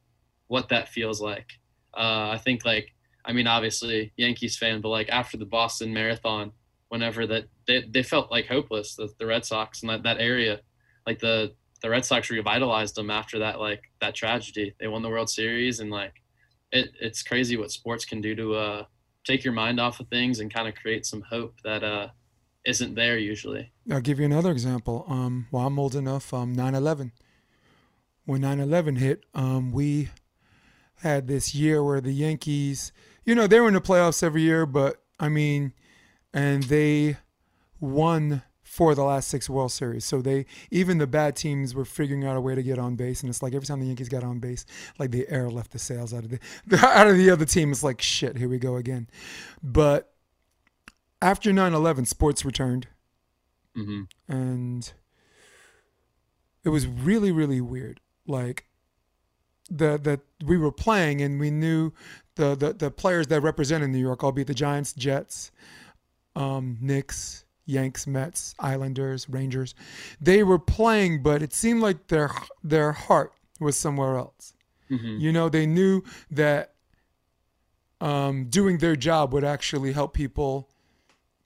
what that feels like. Uh, I think like I mean obviously Yankees fan, but like after the Boston Marathon, whenever that they, they felt like hopeless, the, the Red Sox and that, that area, like the the Red Sox revitalized them after that like that tragedy. They won the World Series and like it it's crazy what sports can do to uh take your mind off of things and kind of create some hope that uh isn't there usually. I'll give you another example. Um, well, I'm old enough. Um, 9/11. When 9/11 hit, um, we had this year where the Yankees, you know, they were in the playoffs every year, but I mean, and they won for the last six World Series. So they, even the bad teams, were figuring out a way to get on base. And it's like every time the Yankees got on base, like the air left the sails out of the out of the other team. It's like shit. Here we go again. But after 9/11, sports returned hmm and it was really really weird like the that we were playing and we knew the, the the players that represented New York albeit the Giants Jets um Knicks Yanks Mets Islanders Rangers. They were playing but it seemed like their their heart was somewhere else. Hmm you know they knew that um, doing their job would actually help people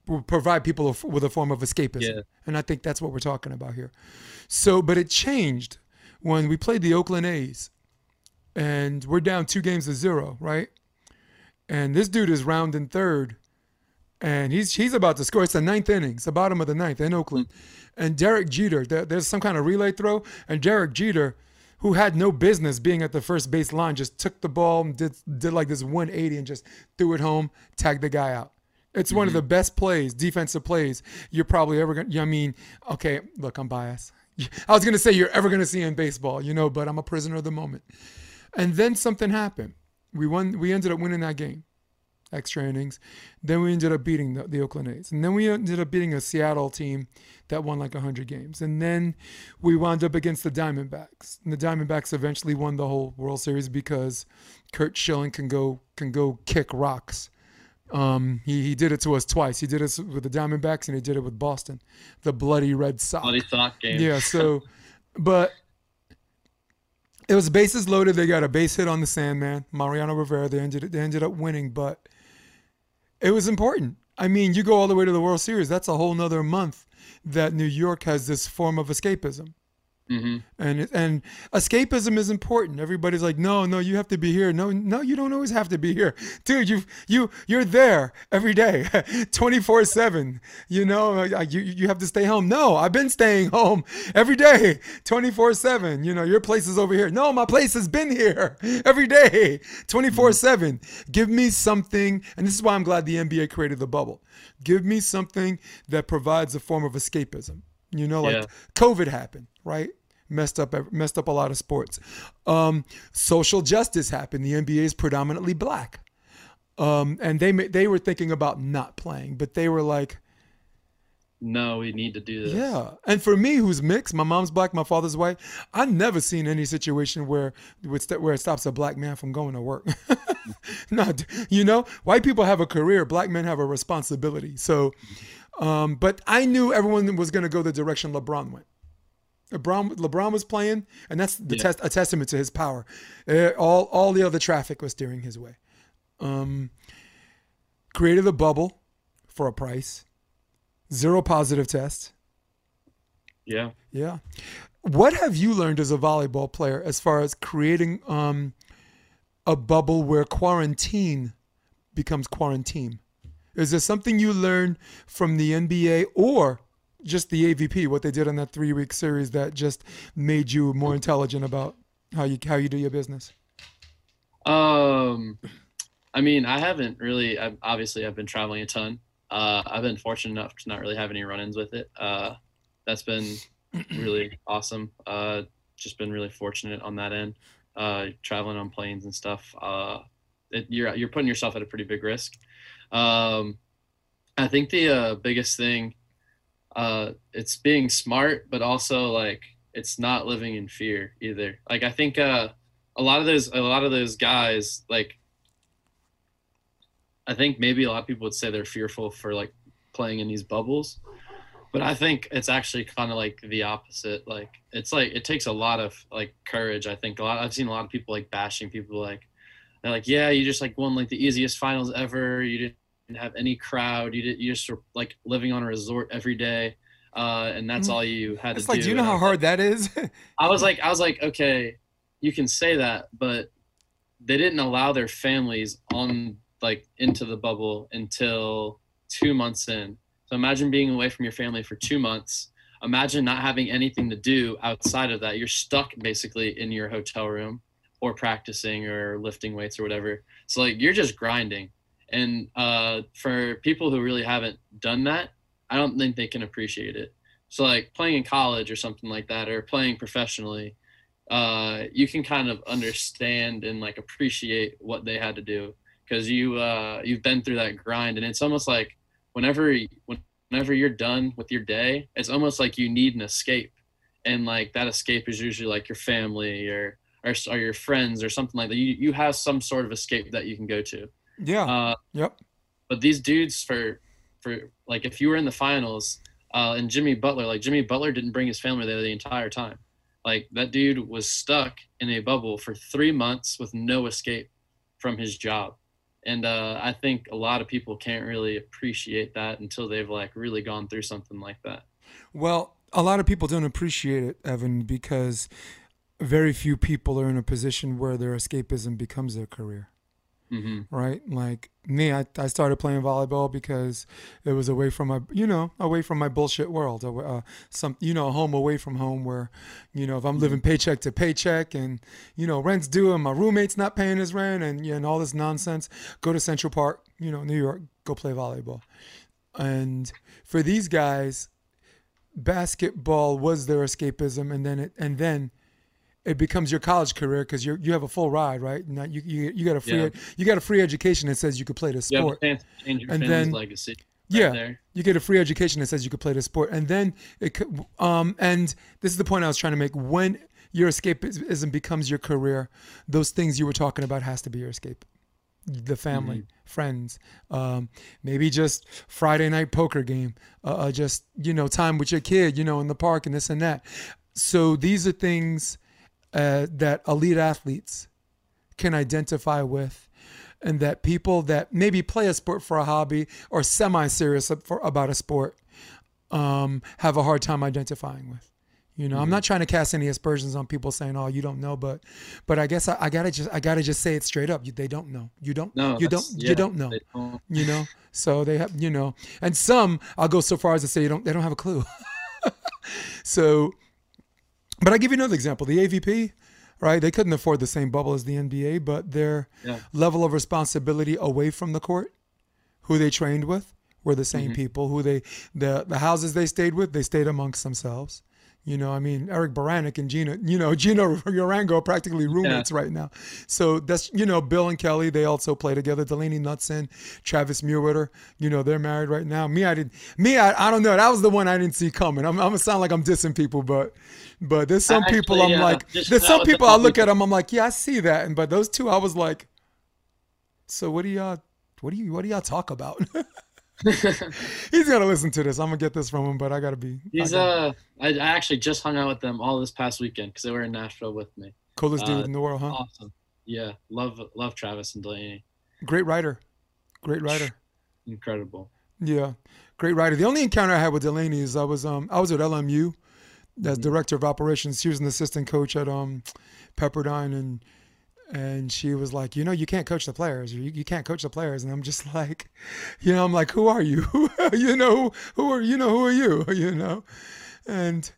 would provide people with a form of escapism. Yeah. and i think that's what we're talking about here. So but it changed when we played the oakland a's and we're down two games to zero right? And this dude is rounding third and he's he's about to score. It's the ninth inning. It's the bottom of the ninth in Oakland. And Derek Jeter, there, there's some kind of relay throw, and Derek Jeter, who had no business being at the first base line, just took the ball and did did like this 180 and just threw it home, tagged the guy out. It's one of mm-hmm. the best plays, defensive plays you're probably ever gonna. I mean, okay, look, I'm biased. I was gonna say you're ever gonna see in baseball, you know, but I'm a prisoner of the moment. And then something happened. We won. We ended up winning that game, extra innings. Then we ended up beating the, the Oakland A's, and then we ended up beating a Seattle team that won like 100 games. And then we wound up against the Diamondbacks, and the Diamondbacks eventually won the whole World Series because Curt Schilling can go can go kick rocks. Um, he, he did it to us twice. He did it with the Diamondbacks, and he did it with Boston, the bloody Red Sox. Bloody sock game. Yeah, so, but it was bases loaded. They got a base hit on the Sandman, Mariano Rivera. They ended they ended up winning, but it was important. I mean, you go all the way to the World Series. That's a whole nother month that New York has this form of escapism. Hmm And and escapism is important. Everybody's like, no, no, you have to be here. No, no, you don't always have to be here, dude. You you you're there every day, twenty four seven. You know, you you have to stay home. No, I've been staying home every day, twenty four seven. You know, your place is over here. No, my place has been here every day, twenty four seven. Give me something, and this is why I'm glad the NBA created the bubble. Give me something that provides a form of escapism. You know, like Yeah. COVID happened, right? Messed up, messed up a lot of sports. Um, social justice happened. The NBA is predominantly black, um, and they they were thinking about not playing, but they were like, No, we need to do this. yeah. And for me, who's mixed, my mom's black, my father's white. I've never seen any situation where where it stops a black man from going to work. no, you know, white people have a career, black men have a responsibility. So, um, but I knew everyone was going to go the direction LeBron went. LeBron LeBron was playing, and that's the Yeah. test a testament to his power. Uh, all all the other traffic was steering his way. Um, created a bubble for a price. Zero positive test. Yeah. Yeah. What have you learned as a volleyball player as far as creating um, a bubble where quarantine becomes quarantine? Is there something you learned from the NBA or just the AVP, what they did on that three week series that just made you more intelligent about how you how you do your business? Um, I mean, I haven't really. I've, obviously, I've been traveling a ton. Uh, I've been fortunate enough to not really have any run-ins with it. Uh, that's been really awesome. Uh, just been really fortunate on that end. Uh, traveling on planes and stuff. Uh, it, you're you're putting yourself at a pretty big risk. Um, I think the uh, biggest thing, uh, it's being smart, but also like it's not living in fear either. Like I think uh, a lot of those a lot of those guys like I think maybe a lot of people would say they're fearful for like playing in these bubbles. But I think it's actually kind of like the opposite. Like it's like it takes a lot of like courage. I think a lot. I've seen a lot of people like bashing people like they're like, yeah, you just like won like the easiest finals ever. You didn't have any crowd. You did. You just were like living on a resort every day, uh, and that's all you had It's to like, do. do you know how hard that is? I was like, I was like, okay, you can say that, but they didn't allow their families on like into the bubble until two months in. So imagine being away from your family for two months. Imagine not having anything to do outside of that. You're stuck basically in your hotel room or practicing or lifting weights or whatever. So like you're just grinding. And uh, for people who really haven't done that, I don't think they can appreciate it. So like playing in college or something like that, or playing professionally, uh, you can kind of understand and like appreciate what they had to do because you uh, you've been through that grind, and it's almost like whenever whenever you're done with your day, it's almost like you need an escape, and like that escape is usually like your family or or, or your friends or something like that. You you have some sort of escape that you can go to. Yeah. Uh, yep. but these dudes for for like if you were in the finals uh, and Jimmy Butler, like Jimmy Butler didn't bring his family there the entire time. Like that dude was stuck in a bubble for three months with no escape from his job. And uh, I think a lot of people can't really appreciate that until they've like really gone through something like that. Well, a lot of people don't appreciate it, Evan, because very few people are in a position where their escapism becomes their career. Hmm right? Like me, I, I started playing volleyball because it was away from my, you know, away from my bullshit world. Uh, some, you know, home away from home where, you know, if I'm living paycheck to paycheck and, you know, rent's due and my roommate's not paying his rent and, and all this nonsense, go to Central Park, you know, New York, go play volleyball. And for these guys, basketball was their escapism. And then it, and then, it becomes your college career because you you have a full ride, right? Now you you, you got a free Yeah. you got a free education that says you could play the You have a sport. chance to your And then- legacy. right yeah, there. you get a free education that says you could play the sport, and then it could, um and this is the point I was trying to make. When your escapism becomes your career, those things you were talking about has to be your escape. The family, friends, um, maybe just Friday night poker game, uh, uh, just you know time with your kid, you know, in the park and this and that. So these are things uh, that elite athletes can identify with and that people that maybe play a sport for a hobby or semi-serious for, about a sport um, have a hard time identifying with. You know i'm not trying to cast any aspersions on people saying oh you don't know but but i guess i, I gotta just i gotta just say it straight up. You, they don't know. You don't No, you don't that's- you don't know don't. you know? So they have you know and some i'll go so far as to say you don't they don't have a clue. So but i give you another example the avp right they couldn't afford the same bubble as the nba but their Yeah. level of responsibility away from the court who they trained with were the Mm-hmm. same people who they the the houses they stayed with they stayed amongst themselves you know, I mean, Eric Beranek and Gina, you know, Gino Urango are practically roommates right now. So that's, you know, Bill and Kelly, they also play together. Delaney Knudsen, Travis Mewhirter, you know, they're married right now. Me, I didn't, me, I, I don't know. That was the one I didn't see coming. I'm, I'm gonna sound like I'm dissing people, but, but there's some people I'm Actually, uh, like, there's some people I look at them, I'm like, yeah, I see that. And, but those two, I was like, so what do y'all, what do you, what do y'all talk about? He's gonna listen to this. I'm gonna get this from him, but I gotta be. He's I gotta- uh, I, I actually just hung out with them all this past weekend because they were in Nashville with me. coolest dude uh, in the world, huh? Awesome. Yeah, love love Travis and Delaney. Great writer, great writer. Incredible. Yeah, great writer. The only encounter I had with Delaney is I was um I was at LMU as director of operations. She was an assistant coach at um Pepperdine and and she was like, you know, you can't coach the players. You, you can't coach the players. And I'm just like, you know, I'm like, who are you? you know, who, are you know who are you? You know, and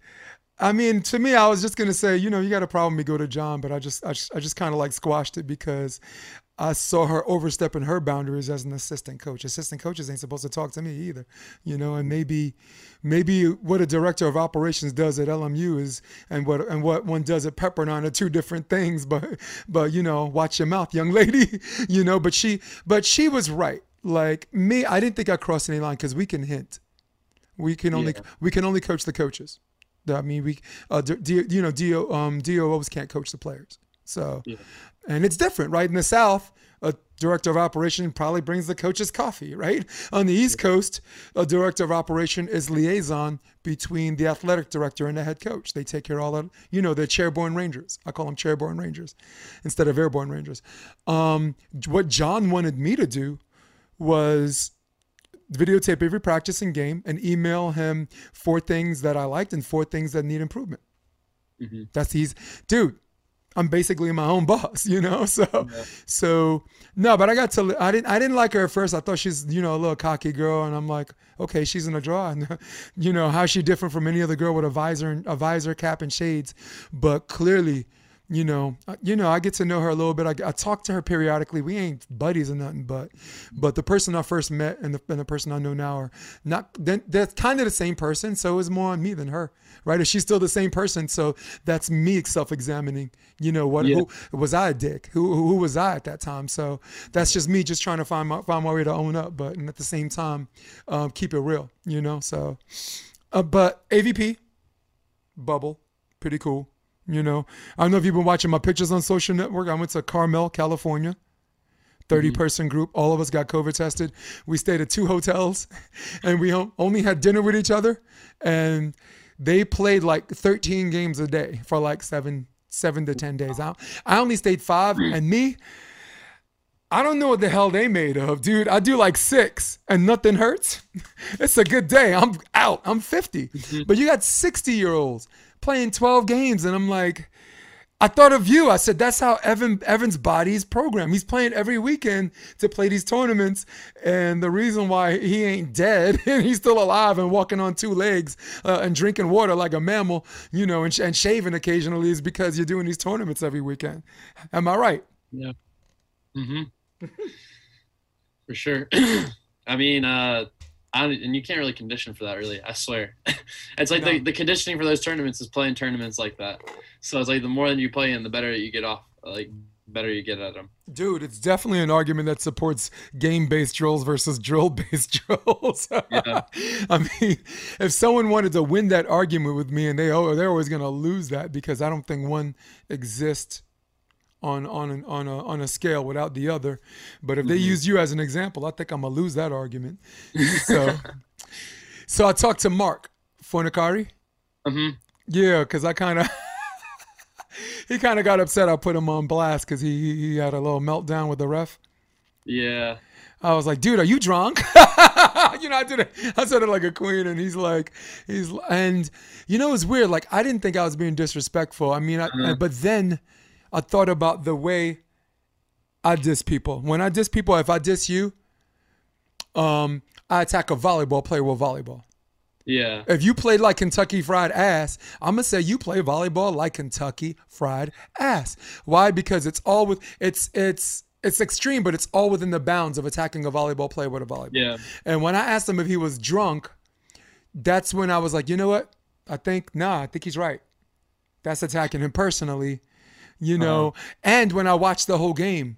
I mean, to me, I was just gonna say, you know, you got a problem, me go to John, but I just, I just, I just kind of like squashed it because I saw her overstepping her boundaries as an assistant coach. Assistant coaches ain't supposed to talk to me either, you know. And maybe, maybe what a director of operations does at LMU is, and what and what one does at Pepperdine are two different things. But, but you know, watch your mouth, young lady, you know. But she, but she was right. Like me, I didn't think I crossed any line because we can hint. We can only Yeah. we can only coach the coaches. I mean, we uh, D, you know DO um, DOOs can't coach the players. So, Yeah. And it's different, right? In the South, a director of operation probably brings the coaches coffee, right? On the East Coast, a director of operation is liaison between the athletic director and the head coach. They take care of all that. You know, they're chairborne rangers. I call them chairborne rangers instead of airborne rangers. Um, what John wanted me to do was videotape every practice and game and email him four things that I liked and four things that need improvement. Mhm. That's he's dude. I'm basically my own boss, you know. So, so no, but I got to. I didn't. I didn't like her at first. I thought she's, you know, a little cocky girl, and I'm like, okay, she's in a draw. And, you know, how's she different from any other girl with a visor and a visor cap and shades? But clearly, you know, uh, you know, I get to know her a little bit. I, I talk to her periodically. We ain't buddies or nothing, but, but the person I first met and the, and the person I know now are not. They're, they're kind of the same person, so it's more on me than her, right? If she's still the same person, so that's me self-examining. You know, what Yeah. who, was I a dick? Who, who who was I at that time? So that's just me, just trying to find my find my way to own up, but and at the same time, um, keep it real. You know, so. Uh, but AVP, bubble, pretty cool. You know, I don't know if you've been watching my pictures on social network. I went to Carmel, California. 30 mm-hmm. person group. All of us got COVID tested. We stayed at two hotels and we only had dinner with each other. And they played like 13 games a day for like seven, seven to 10 days. I, I only stayed five. And me, I don't know what the hell they made of, dude. I do like six and nothing hurts. It's a good day. I'm out. I'm 50. Mm-hmm. But you got 60 year olds playing 12 games. And I'm like, I thought of you. I said, that's how Evan Evan's body is programmed. He's playing every weekend to play these tournaments. And the reason why he ain't dead and he's still alive and walking on two legs uh, and drinking water like a mammal, you know, and, and shaving occasionally is because you're doing these tournaments every weekend. Am I right? Yeah. Mm-hmm. For sure. I mean, uh, and you can't really condition for that, really. I swear. it's like the, the conditioning for those tournaments is playing tournaments like that. So it's like the more that you play in, the better you get off. Like better you get at them. Dude, it's definitely an argument that supports game-based drills versus drill-based drills. Yeah. I mean, if someone wanted to win that argument with me, and they oh, they're always going to lose that because I don't think one exists on on an, on a on a scale without the other. But if they use you as an example, I think I'm gonna lose that argument. So, so I talked to Mark Fornicari. hmm Yeah, because I kind of he kind of got upset. I put him on blast because he he- had a little meltdown with the ref. Yeah. I was like, dude, are you drunk? you know, I did it. I said it like a queen, and he's like, he's and you know, it's weird. Like, I didn't think I was being disrespectful. I mean, I, but then I thought about the way I diss people. When I diss people, if I diss you, um, I attack a volleyball player with volleyball. Yeah. If you play like Kentucky Fried Ass, I'm gonna say you play volleyball like Kentucky Fried Ass. Why? Because it's all with it's it's it's extreme, but it's all within the bounds of attacking a volleyball player with a volleyball. Yeah. And when I asked him if he was drunk, that's when I was like, you know what? I think nah, I think he's right. That's attacking him personally, you uh-huh. know. And when I watched the whole game,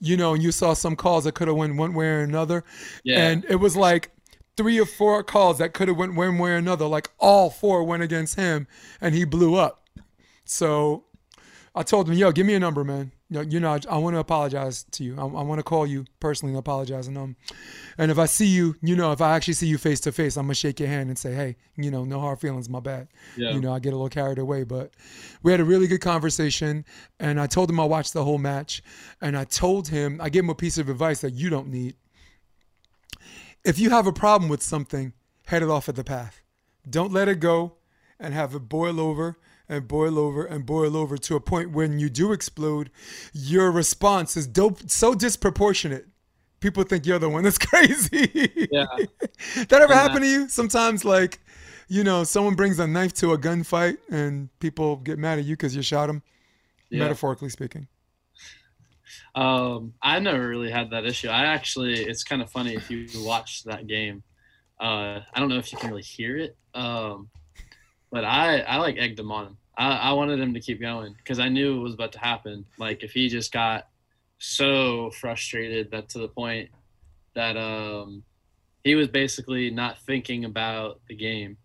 you know, and you saw some calls that could have went one way or another, Yeah. and it was like three or four calls that could have went one way or another. Like all four went against him, and he blew up. So I told him, "Yo, give me a number, man. You know, I, I want to apologize to you. I, I want to call you personally and apologize. And um, and if I see you, you know, if I actually see you face to face, I'm gonna shake your hand and say, hey, you know, no hard feelings, my bad. Yeah. You know, I get a little carried away, but we had a really good conversation. And I told him I watched the whole match, and I told him I gave him a piece of advice that you don't need. If you have a problem with something, head it off at the path. Don't let it go and have it boil over and boil over and boil over to a point when you do explode, your response is dope, so disproportionate. People think you're the one that's crazy. Yeah. that ever happen to you? Sometimes, like, you know, someone brings a knife to a gunfight and people get mad at you because you shot them, Yeah. metaphorically speaking. Um, I never really had that issue. I actually, it's kind of funny if you watch that game. Uh, I don't know if you can really hear it, um, but I, I like egged him on. I, I wanted him to keep going because I knew it was about to happen. Like if he just got so frustrated that to the point that um, he was basically not thinking about the game,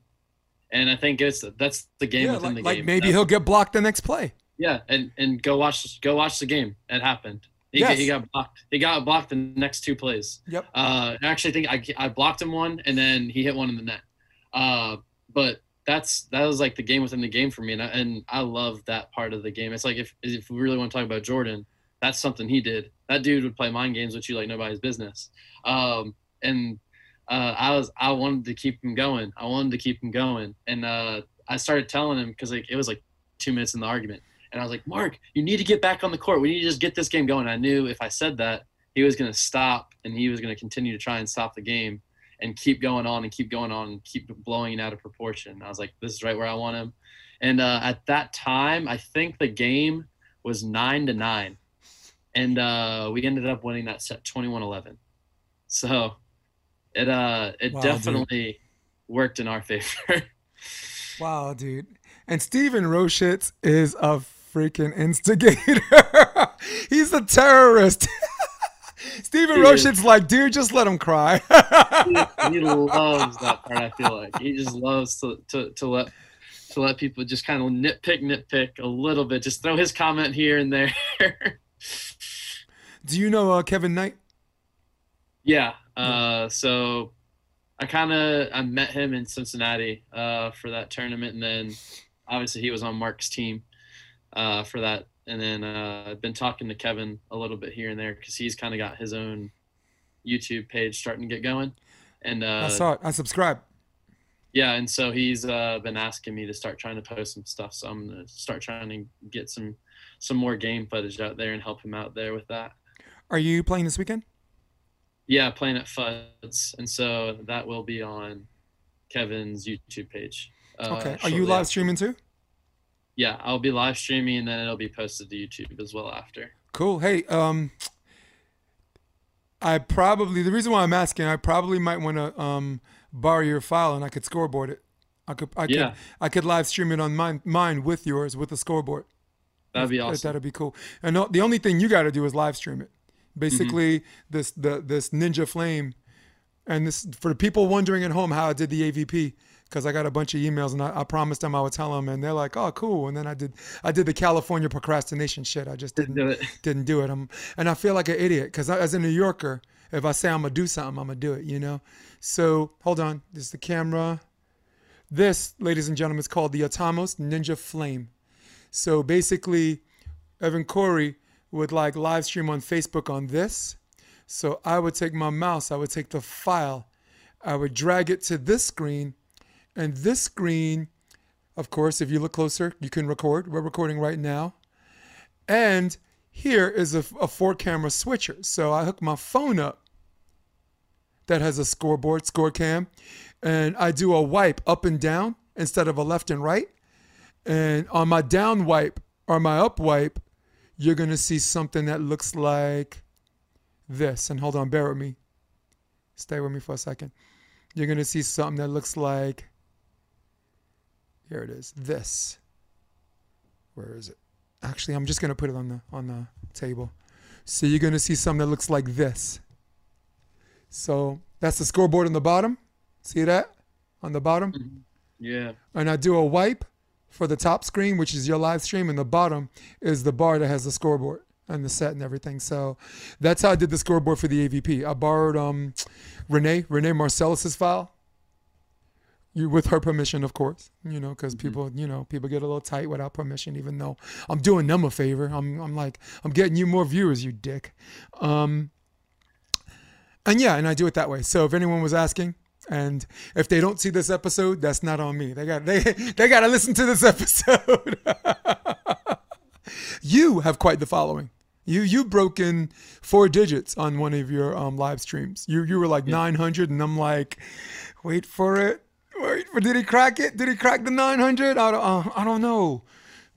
and I think it's that's the game Yeah, within like, the like maybe he'll get blocked the next play. yeah, and and go watch go watch the game. It happened. He, Yes. he got blocked. He got blocked the next two plays. Yep. Uh, I actually think I, I blocked him one, and then he hit one in the net. Uh, but that's that was like the game within the game for me, and I, and I love that part of the game. It's like if if we really want to talk about Jordan, that's something he did. That dude would play mind games with you like nobody's business. Um, and uh, I was I wanted to keep him going. I wanted to keep him going, and uh, I started telling him because like it was like two minutes in the argument, and I was like, Mark, you need to get back on the court. We need to just get this game going. I knew if I said that, he was going to stop, and he was going to continue to try and stop the game, and keep going on and keep going on and keep blowing it out of proportion. I was like, this is right where I want him. And uh, at that time, I think the game was nine to nine, and uh, we ended up winning that set 21-11. So it uh it Wow, dude. definitely worked in our favor. Wow, dude. And Steven Roschitz is a freaking instigator. He's a terrorist. Steven Dude. Roschitz like, dude, just let him cry. he, he loves that part. I feel like he just loves to, to, to let to let people just kind of nitpick, nitpick a little bit, just throw his comment here and there. Do you know uh, Kevin Knight? yeah. Uh, so I kind of I met him in Cincinnati uh, for that tournament, and then obviously he was on Mark's team uh, for that. And then uh, I've been talking to Kevin a little bit here and there because he's kind of got his own YouTube page starting to get going. And uh, I saw it. I subscribed. yeah, and so he's uh, been asking me to start trying to post some stuff. So I'm gonna start trying to get some some more game footage out there and help him out there with that. Are you playing this weekend? Yeah, playing at Fuds, and so that will be on Kevin's YouTube page. Uh, Okay. Are you live after. streaming too? Yeah, I'll be live streaming, and then it'll be posted to YouTube as well after. Cool. Hey, um, I probably the reason why I'm asking, I probably might want to um borrow your file and I could scoreboard it. I could, I Yeah. could, I could live stream it on mine, mine with yours with the scoreboard. That'd be awesome. That'd be cool. And no- the only thing you got to do is live stream it. Mm-hmm. Basically, this the this Ninja Flame, and this for the people wondering at home how I did the AVP because I got a bunch of emails and I, I promised them I would tell them and they're like, oh cool. And then I did I did the California procrastination shit. I just didn't Do it. didn't do it. I'm, and I feel like an idiot because as a New Yorker, if I say I'm gonna do something, I'm gonna do it. You know. So hold on. This is the camera. This, ladies and gentlemen, is called the Atomos Ninja Flame. So basically, Evan Cory would like live stream on Facebook on this. So I would take my mouse, I would take the file, I would drag it to this screen, and this screen, of course, if you look closer, you can record. We're recording right now. And here is a, a four camera switcher. So I hook my phone up that has a scoreboard, score cam, and I do a wipe up and down instead of a left and right. And on my down wipe or my up wipe, you're going to see something that looks like this. And hold on, bear with me. Stay with me for a second. You're going to see something that looks like, here it is, this. Where is it? Actually, I'm just going to put it on the on the table. So you're going to see something that looks like this. So that's the scoreboard on the bottom. See that on the bottom? Yeah. and I do a wipe for the top screen, which is your live stream, and the bottom is the bar that has the scoreboard. and the set and everything. So that's how I did the scoreboard for the AVP. I borrowed um, Renee Renee Marcellus's file. You with her permission, of course. You know, because people, you know, people get a little tight without permission. Even though I'm doing them a favor, I'm I'm like I'm getting you more viewers, you dick. Um, and yeah, and I do it that way. So if anyone was asking, and if they don't see this episode, that's not on me. They got they they got to listen to this episode. you have quite the following. You you broken four digits on one of your um, live streams. You you were like 900, and I'm like, wait for it. Wait for did he crack it? Did he crack the 900? I don't uh, I don't know.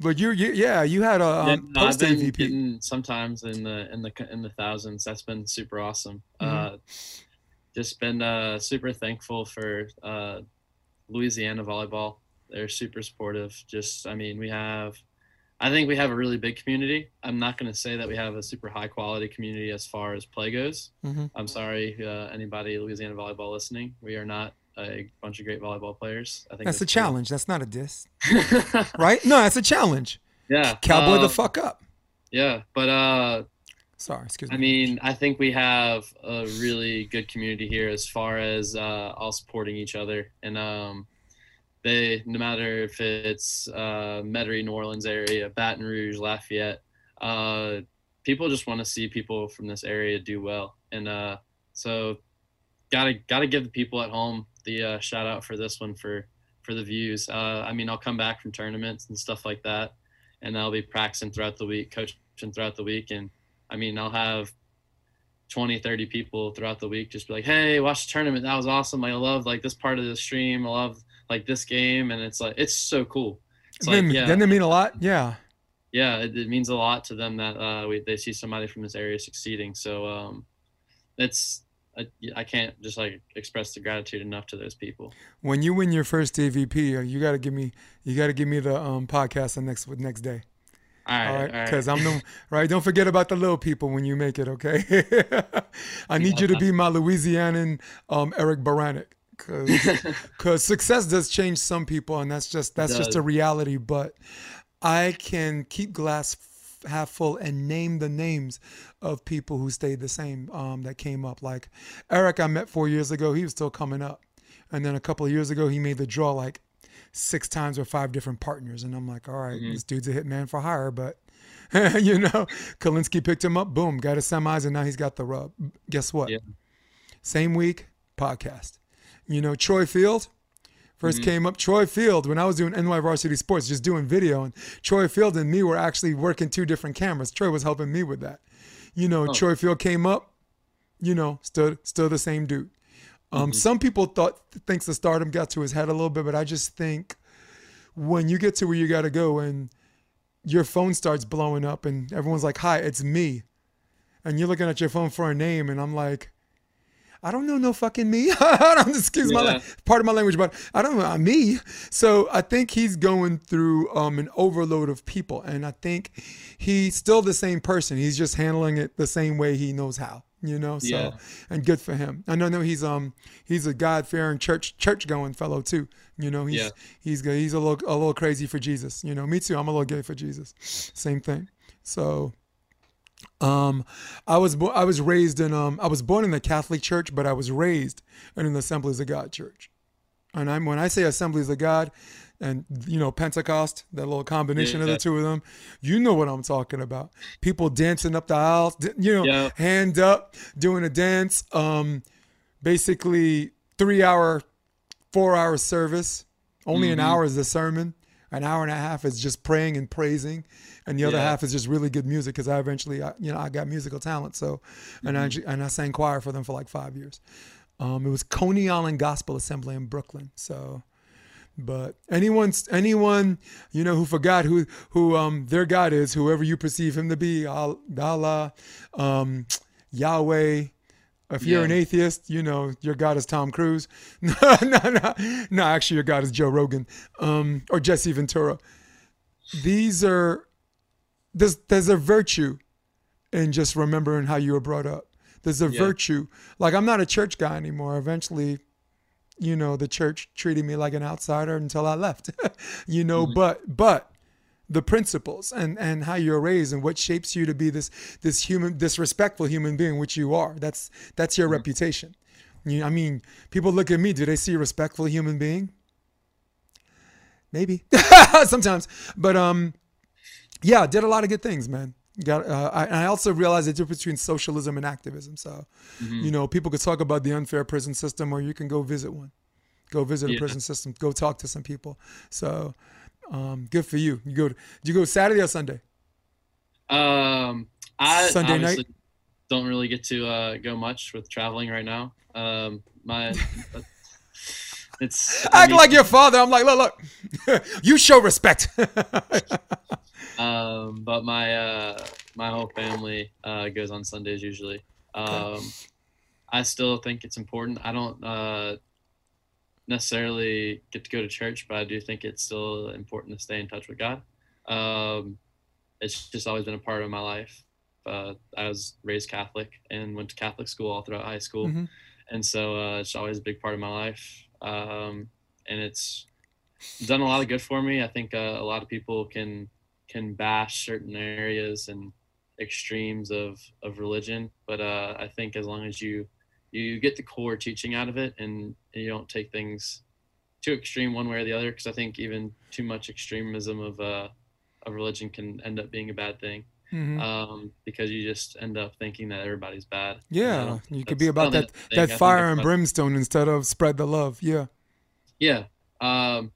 But you, you yeah you had a Yeah, um, no, I've post been AVP. getting sometimes in the in the in the thousands. That's been super awesome. Mm-hmm. Uh, just been uh, super thankful for uh, Louisiana volleyball. They're super supportive. Just I mean we have, I think we have a really big community. I'm not going to say that we have a super high quality community as far as play goes. Mhm. I'm sorry, uh, anybody Louisiana volleyball listening. We are not a bunch of great volleyball players. I think That's a cool. challenge. That's not a diss, right? No, that's a challenge. yeah, Cowboy the uh, fuck up. Yeah, but uh, Sorry, excuse me. I mean, I think we have a really good community here as far as uh, all supporting each other, and um, they no matter if it's uh, Metairie, New Orleans area, Baton Rouge, Lafayette, uh, people just want to see people from this area do well, and uh, so gotta gotta give the people at home the uh, shout out for this one for for the views. Uh, I mean, I'll come back from tournaments and stuff like that, and I'll be practicing throughout the week, coaching throughout the week, and I mean, I'll have 20, 30 people throughout the week just be like, hey, watch the tournament. That was awesome. I love like this part of the stream. I love like this game. And it's like, it's so cool. It's like, Doesn't yeah, Doesn't it mean a lot? Yeah. yeah, it, it means a lot to them that uh, we, they see somebody from this area succeeding. So um, it's, I, I can't just like express the gratitude enough to those people. When you win your first AVP, uh, you got to give me you got to give me the um, podcast the next next day. All right. All right, right. because I'm the right. Don't forget about the little people when you make it. Okay. I need you to be my Louisianan um, Eric Beranek. Because success does change some people, and that's just that's just a reality. But I can keep glass half full and name the names of people who stayed the same um, that came up. Like Eric, I met four years ago. He was still coming up, and then a couple of years ago, he made the draw like six times with five different partners, and I'm like, all right, this dude's a hitman for hire, but. you know, Kolinske picked him up, boom, got his semis, and now he's got the rub. Guess what? Yeah. Same week, podcast. You know, Troy Field 1st Mm-hmm. came up. Troy Field, when I was doing NY Varsity Sports, just doing video, and Troy Field and me were actually working two different cameras. Troy was helping me with that. You know, Oh. Troy Field came up, you know, still still the same dude. Um, Mm-hmm. Some people thought thinks the stardom got to his head a little bit, but I just think when you get to where you got to go and your phone starts blowing up and everyone's like, "Hi, it's me," and you're looking at your phone for a name, and I'm like, I don't know no fucking me. I don't excuse my la- part of my language, but I don't know uh, me. So I think he's going through um, an overload of people, and I think he's still the same person. He's just handling it the same way he knows how. You know, so Yeah. and good for him. I know, know he's um he's a God fearing church church going fellow too. You know, he's Yeah. he's good. He's a little a little crazy for Jesus. You know, me too. I'm a little gay for Jesus. Same thing. So um, I was bo- I was raised in um I was born in the Catholic Church, but I was raised in an Assemblies of God church. And I'm when I say Assemblies of God, and you know Pentecost, that little combination of Yeah. the two of them, you know what I'm talking about. People dancing up the aisles, you know, Yeah. hand up, doing a dance. Um, basically three hour, four hour service. Only Mm-hmm. an hour is the sermon. An hour and a half is just praying and praising, and the other Yeah. half is just really good music. Because I eventually, I, you know, I got musical talent, so and Mm-hmm. I and I sang choir for them for like five years. Um, it was Coney Island Gospel Assembly in Brooklyn. So, but anyone, anyone, you know, who forgot who who um their God is, whoever you perceive him to be, Allah, um, Yahweh. If you're Yeah. an atheist, you know your God is Tom Cruise. no, no, no, no. Actually, your God is Joe Rogan, um, or Jesse Ventura. These are there's there's a virtue in just remembering how you were brought up. There's a Yeah. virtue. Like I'm not a church guy anymore. Eventually, you know, the church treated me like an outsider until I left. you know, but but the principles and and how you're raised and what shapes you to be this this human this respectful human being which you are. That's that's your reputation. You, i mean people look at me. Do they see a respectful human being? Maybe. Sometimes. But um yeah did a lot of good things man. Got uh, I, i also realized the difference between socialism and activism. So you know people could talk about the unfair prison system or you can go visit one. Go visit a prison system. Go talk to some people. So um good for you you go did you go saturday or sunday Um, I Sunday night? don't really get to uh, go much with traveling right now. Um, my it's I act mean, like your father i'm like look look you show respect um, but my uh, my whole family uh, goes on Sundays usually. Um, I still think it's important. I don't uh, necessarily get to go to church, but I do think it's still important to stay in touch with God. Um, it's just always been a part of my life. Uh, I was raised Catholic and went to Catholic school all throughout high school, Mhm. and so uh, it's always a big part of my life. Um, and it's done a lot of good for me. I think uh, a lot of people can can bash certain areas and extremes of of religion, but uh, I think as long as you you get the core teaching out of it and you don't take things too extreme one way or the other, because I think even too much extremism of uh, of religion can end up being a bad thing. Mhm. Um, because you just end up thinking that everybody's bad. Yeah you could be about that that fire and brimstone instead of spread the love yeah Yeah. Um,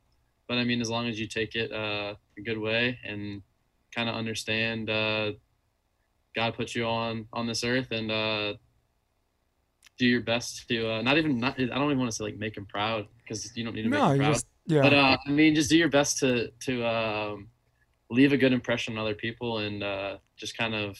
but I mean, as long as you take it uh, a good way and kind of understand uh, God put you on on this earth and uh, do your best to uh, not even not I don't even want to say like make him proud because you don't need to make no him proud. just yeah But uh, I mean, just do your best to to um, leave a good impression on other people and uh, just kind of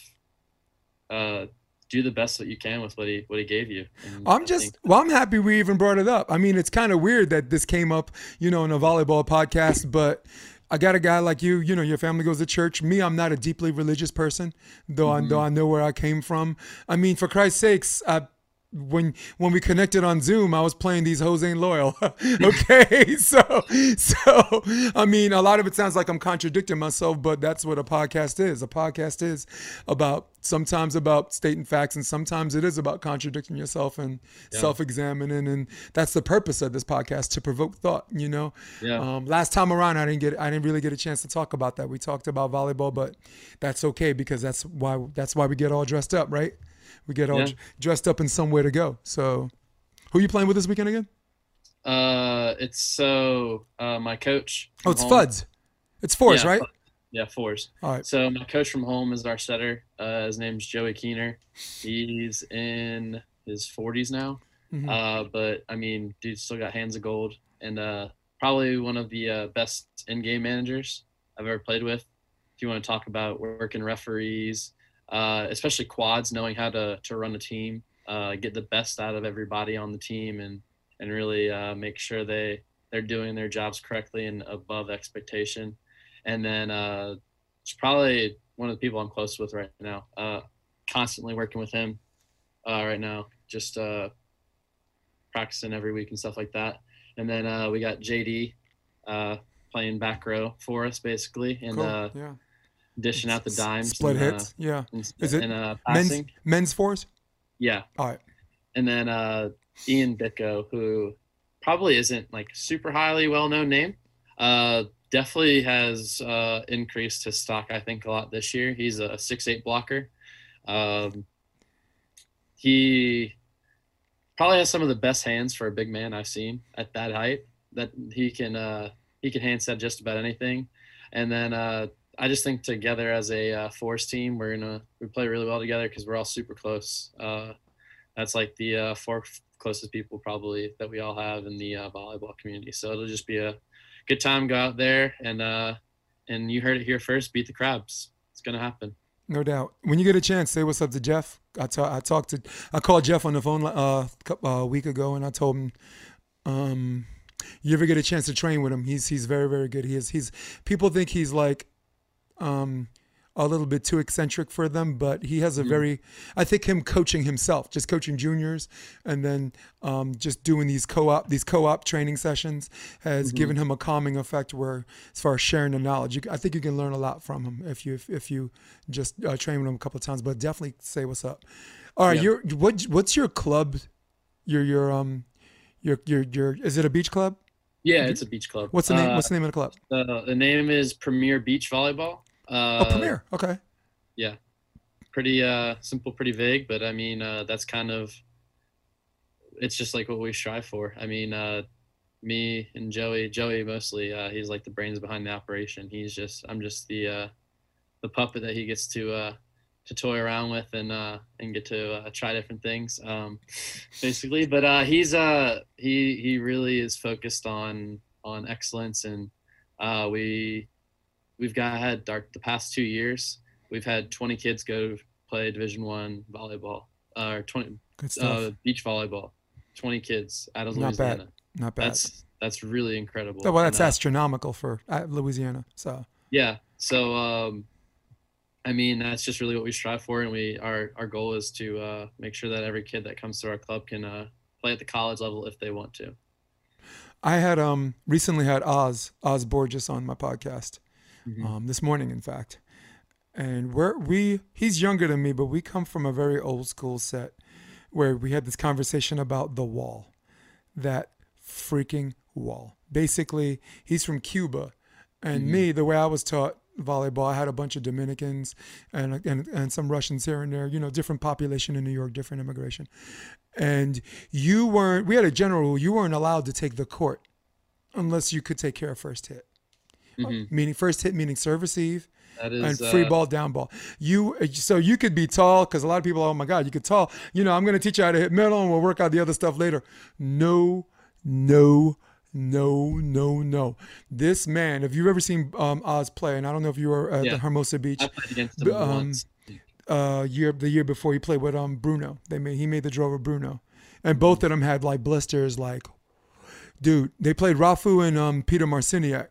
uh, do the best that you can with what he what he gave you. And I'm just well. I'm happy we even brought it up. I mean, it's kind of weird that this came up, you know, in a volleyball podcast. But I got a guy like you. You know, your family goes to church. Me, I'm not a deeply religious person, though. I though I know where I came from. I mean, for Christ's sakes, I when when we connected on Zoom, I was playing these hoes ain't loyal. okay, so so I mean, a lot of it sounds like I'm contradicting myself, but that's what a podcast is. A podcast is about sometimes about stating facts, and sometimes it is about contradicting yourself and self-examining, and that's the purpose of this podcast to provoke thought. You know, Yeah. um, last time around, I didn't get I didn't really get a chance to talk about that. We talked about volleyball, but that's okay because that's why that's why we get all dressed up, right? We get all Yeah. dressed up in somewhere to go. So, who are you playing with this weekend again? Uh, it's so uh, my coach. Oh, it's home- Fuds. It's fours, Yeah, right? Yeah, fours. All right. So my coach from home is our setter. Uh, his name's Joey Keener. He's in his 40s now. Mhm. Uh, but I mean, dude's still got hands of gold, and uh, probably one of the uh, best in-game managers I've ever played with. If you want to talk about working referees, uh, especially quads, knowing how to to run a team, uh, get the best out of everybody on the team, and and really uh, make sure they they're doing their jobs correctly and above expectation. And then uh, it's probably one of the people I'm close with right now. Uh, constantly working with him uh, right now, just uh, practicing every week and stuff like that. And then uh, we got JD uh, playing back row for us basically, and Cool. uh, yeah. Dishing out the dimes. Split and, hits. yeah. Uh, and, Is it and uh, Men's men's fours. Yeah. All right. And then uh, Ian Bicko, who probably isn't like super highly well known name, uh, definitely has uh, increased his stock. I think a lot this year. He's a six eight blocker. Um, he probably has some of the best hands for a big man I've seen at that height. That he can uh, he can hand set just about anything. And then uh, I just think together as a uh, force team, we're gonna we play really well together because we're all super close. Uh, that's like the uh, four closest people probably that we all have in the uh, volleyball community. So it'll just be a good time. Go out there and uh, and you heard it here first. Beat the crabs. It's gonna happen. No doubt. When you get a chance, say what's up to Jeff. I ta- I talked to I called Jeff on the phone a uh, week ago, and I told him, um, you ever get a chance to train with him? He's he's very very good. He is he's people think he's like, um, a little bit too eccentric for them, but he has a very, I think him coaching himself, just coaching juniors, and then um, just doing these co-op these co-op training sessions has given him a calming effect. Where as far as sharing the knowledge, you, I think you can learn a lot from him if you if, if you just uh, train with him a couple of times. But definitely say what's up. All right, Yeah. your what what's your club? Your your um your your your is it a beach club? Yeah, it's a beach club. What's the name? Uh, What's the name of the club? the, the name is Premier Beach Volleyball. Uh, oh, Premier. Okay. Yeah, pretty uh, simple, pretty vague, but I mean uh, that's kind of it's just like what we strive for. I mean, uh, me and Joey, Joey mostly, uh, he's like the brains behind the operation. He's just I'm just the uh, the puppet that he gets to uh, to toy around with and uh, and get to uh, try different things, um, basically. But uh, he's uh, he he really is focused on on excellence, and uh, we we've got had our, the past two years we've had 20 kids go play Division One volleyball uh, or 20 Good stuff. uh, beach volleyball. 20 kids out of Not bad. Louisiana. Not bad. That's that's really incredible. Well, that's And, uh, astronomical for uh, Louisiana. So yeah. So um, I mean that's just really what we strive for, and we our our goal is to uh, make sure that every kid that comes to our club can uh, play at the college level if they want to. I had um recently had Oz Oz Borges on my podcast Mm-hmm. um, this morning, in fact, and we're we he's younger than me, but we come from a very old school set where we had this conversation about the wall, that freaking wall. Basically, he's from Cuba, and me, the way I was taught volleyball, I had a bunch of Dominicans and, and and some Russians here and there. You know, different population in New York, different immigration, and you weren't. We had a general rule: you weren't allowed to take the court unless you could take care of first hit. Mhm. Meaning first hit, meaning eve That and free uh, ball, down ball. You so you could be tall because a lot of people, oh my God, you could tall. You know, I'm going to teach you how to hit middle, and we'll work out the other stuff later. No, no, no, no, no. This man, have you've ever seen um, Oz play? And I don't know if you were at Yeah. the Hermosa Beach I played against him um, uh, year the year before he played with um Bruno. They made he made the draw with Bruno, and both of them had like blisters. Like, dude, they played Rafu and um Peter Marciniak.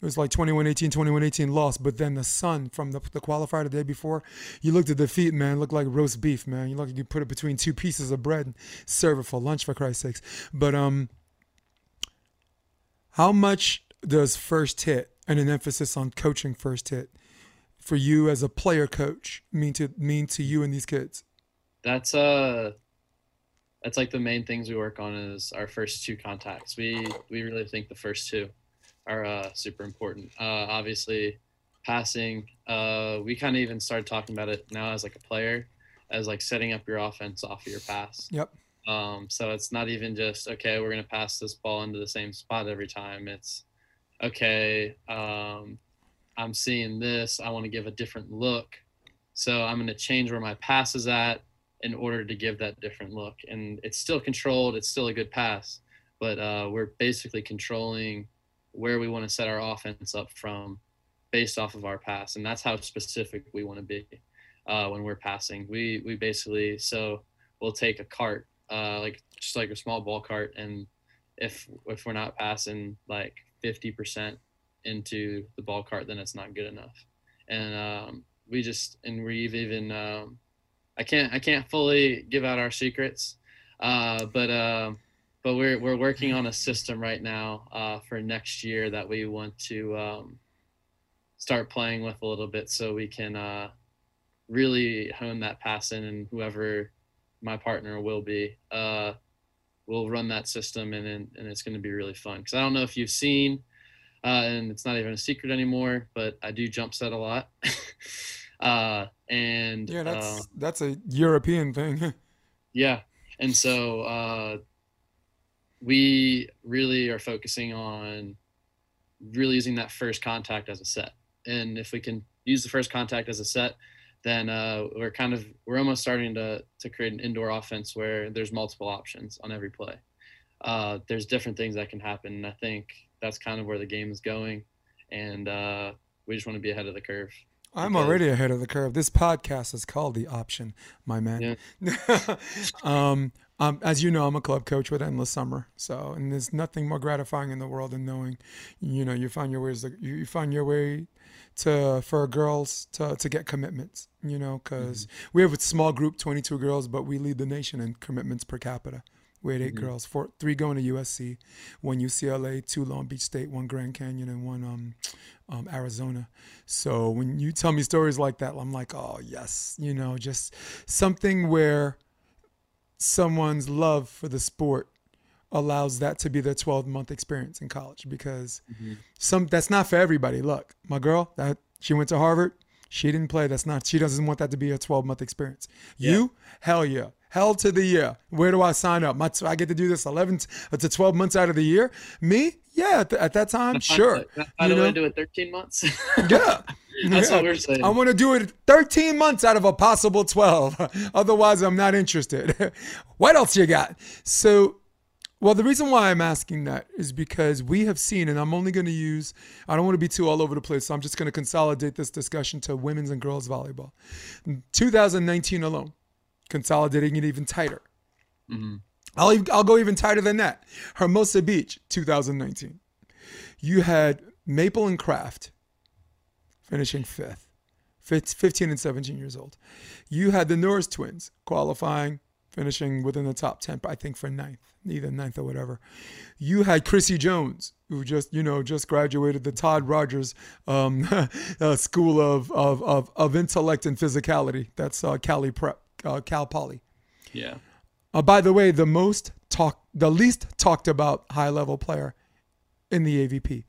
It was like 21-18, 21-18 lost, but then the son from the, the qualifier the day before, you looked at the feet, man, looked like roast beef, man. You look like you put it between two pieces of bread and serve it for lunch, for Christ's sakes. But um, how much does first hit and an emphasis on coaching first hit for you as a player coach mean to mean to you and these kids? that's uh that's like the main things we work on is our first two contacts we we really think the first two are uh, super important uh, obviously passing uh, we kind of even started talking about it now as like a player as like setting up your offense off of your pass Yep. um, so it's not even just okay we're going to pass this ball into the same spot every time it's okay um, i'm seeing this i want to give a different look so i'm going to change where my pass is at in order to give that different look. And it's still controlled. It's still a good pass, but uh, we're basically controlling where we want to set our offense up from based off of our pass. And that's how specific we want to be uh, when we're passing. We, we basically, so we'll take a cart, uh, like just like a small ball cart. And if, if we're not passing like 50% into the ball cart, then it's not good enough. And um, we just, and we've even, um, I can't I can't fully give out our secrets, uh, but uh, but we're we're working on a system right now uh, for next year that we want to um, start playing with a little bit, so we can uh, really hone that pass in, and whoever my partner will be, uh, we'll run that system, and and, and it's going to be really fun. Because I don't know if you've seen, uh, and it's not even a secret anymore, but I do jump set a lot. uh, and Yeah, that's uh, that's a European thing. yeah. And so uh, we really are focusing on really using that first contact as a set. And if we can use the first contact as a set, then uh, we're kind of we're almost starting to to create an indoor offense where there's multiple options on every play. Uh, there's different things that can happen, and I think that's kind of where the game is going. And uh, we just want to be ahead of the curve. I'm already ahead of the curve. This podcast is called The Option, my man. Yeah. um, um, as you know, I'm a club coach with Endless Summer. So, and there's nothing more gratifying in the world than knowing, you know, you find your ways, you, you find your way to for girls to to get commitments. You know, because we have a small group, 22 girls, but we lead the nation in commitments per capita. We had 8 girls, four, three going to USC, one UCLA, two Long Beach State, one Grand Canyon, and one um, um, Arizona. So when you tell me stories like that, I'm like, oh yes, you know, just something where someone's love for the sport allows that to be their 12 month experience in college because mm-hmm. some that's not for everybody. Look, my girl, that she went to Harvard, she didn't play. That's not she doesn't want that to be a 12 month experience. You, hell yeah. Hell to the year. Where do I sign up? My, I get to do this 11 uh, to 12 months out of the year. Me? Yeah, at, th- at that time, sure. How You do I know? do it? 13 months. Yeah. That's what we're saying. I want to do it 13 months out of a possible 12. Otherwise, I'm not interested. what else you got? So, well, the reason why I'm asking that is because we have seen, and I'm only going to use, I don't want to be too all over the place, so I'm just going to consolidate this discussion to women's and girls volleyball. In 2019 alone, consolidating it even tighter. Mm-hmm. I'll, I'll go even tighter than that. Hermosa Beach, 2019. You had Maple and Kraft finishing fifth, Fif- 15 and 17 years old. You had the Norris twins qualifying, finishing within the top 10, I think for ninth, either ninth or whatever. You had Chrissy Jones, who just, you know, just graduated the Todd Rogers um, uh, School of, of, of, of Intellect and Physicality. That's uh, Cali Prep, uh, Cal Poly. yeah. Uh, by the way, the most talk, the least talked about high level player in the AVP.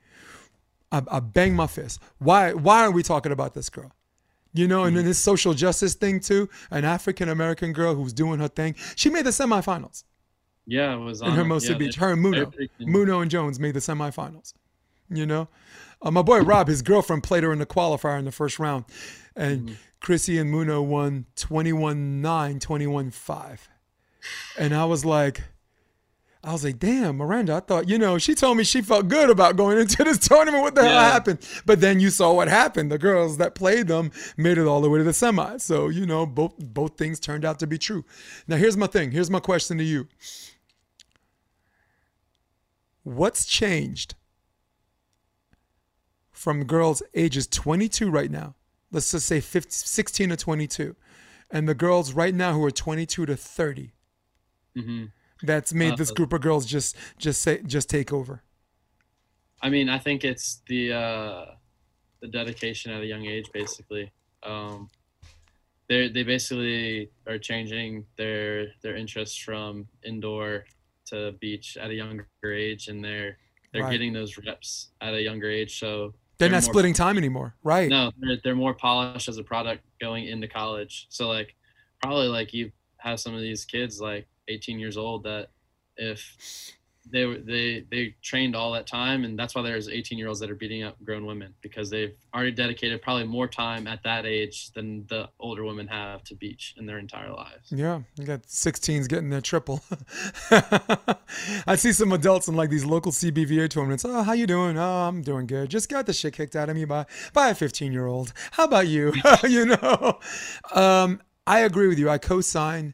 I, I bang my fist. Why? Why are we talking about this girl? You know, and then this social justice thing too. An African American girl who's doing her thing. She made the semifinals Yeah, it was on in Hermosa yeah, Beach. Her and Muno, Muno and Jones made the semifinals. You know, uh, my boy Rob, his girlfriend played her in the qualifier in the first round, and Mm-hmm. Chrissy and Muno won 21-9, 21-5. and I was like. I was like, damn, Miranda, I thought, you know, she told me she felt good about going into this tournament. What the hell happened? But then you saw what happened. The girls that played them made it all the way to the semis. So, you know, both both things turned out to be true. Now here's my thing. Here's my question to you. What's changed from girls ages 22 right now? Let's just say 15, 16 to 22. And the girls right now who are 22 to 30 Mhm. That's made this Uh, group of girls just just say just take over. I mean, I think it's the uh, the dedication at a young age, basically. Um, they they basically are changing their their interests from indoor to beach at a younger age, and they're they're Right. getting those reps at a younger age. So They're not more- splitting time anymore, right? No, they're, they're more polished as a product going into college. So like, probably like you have some of these kids like 18 years old that if they they they trained all that time and that's why there's 18 year olds that are beating up grown women because they've already dedicated probably more time at that age than the older women have to beach in their entire lives. Yeah, you got 16s getting their triple. I see some adults in like these local CBVA tournaments. Oh, how you doing? Oh, I'm doing good. Just got the shit kicked out of me by by a 15 year old. How about you? you know, um, I agree with you. I co-sign.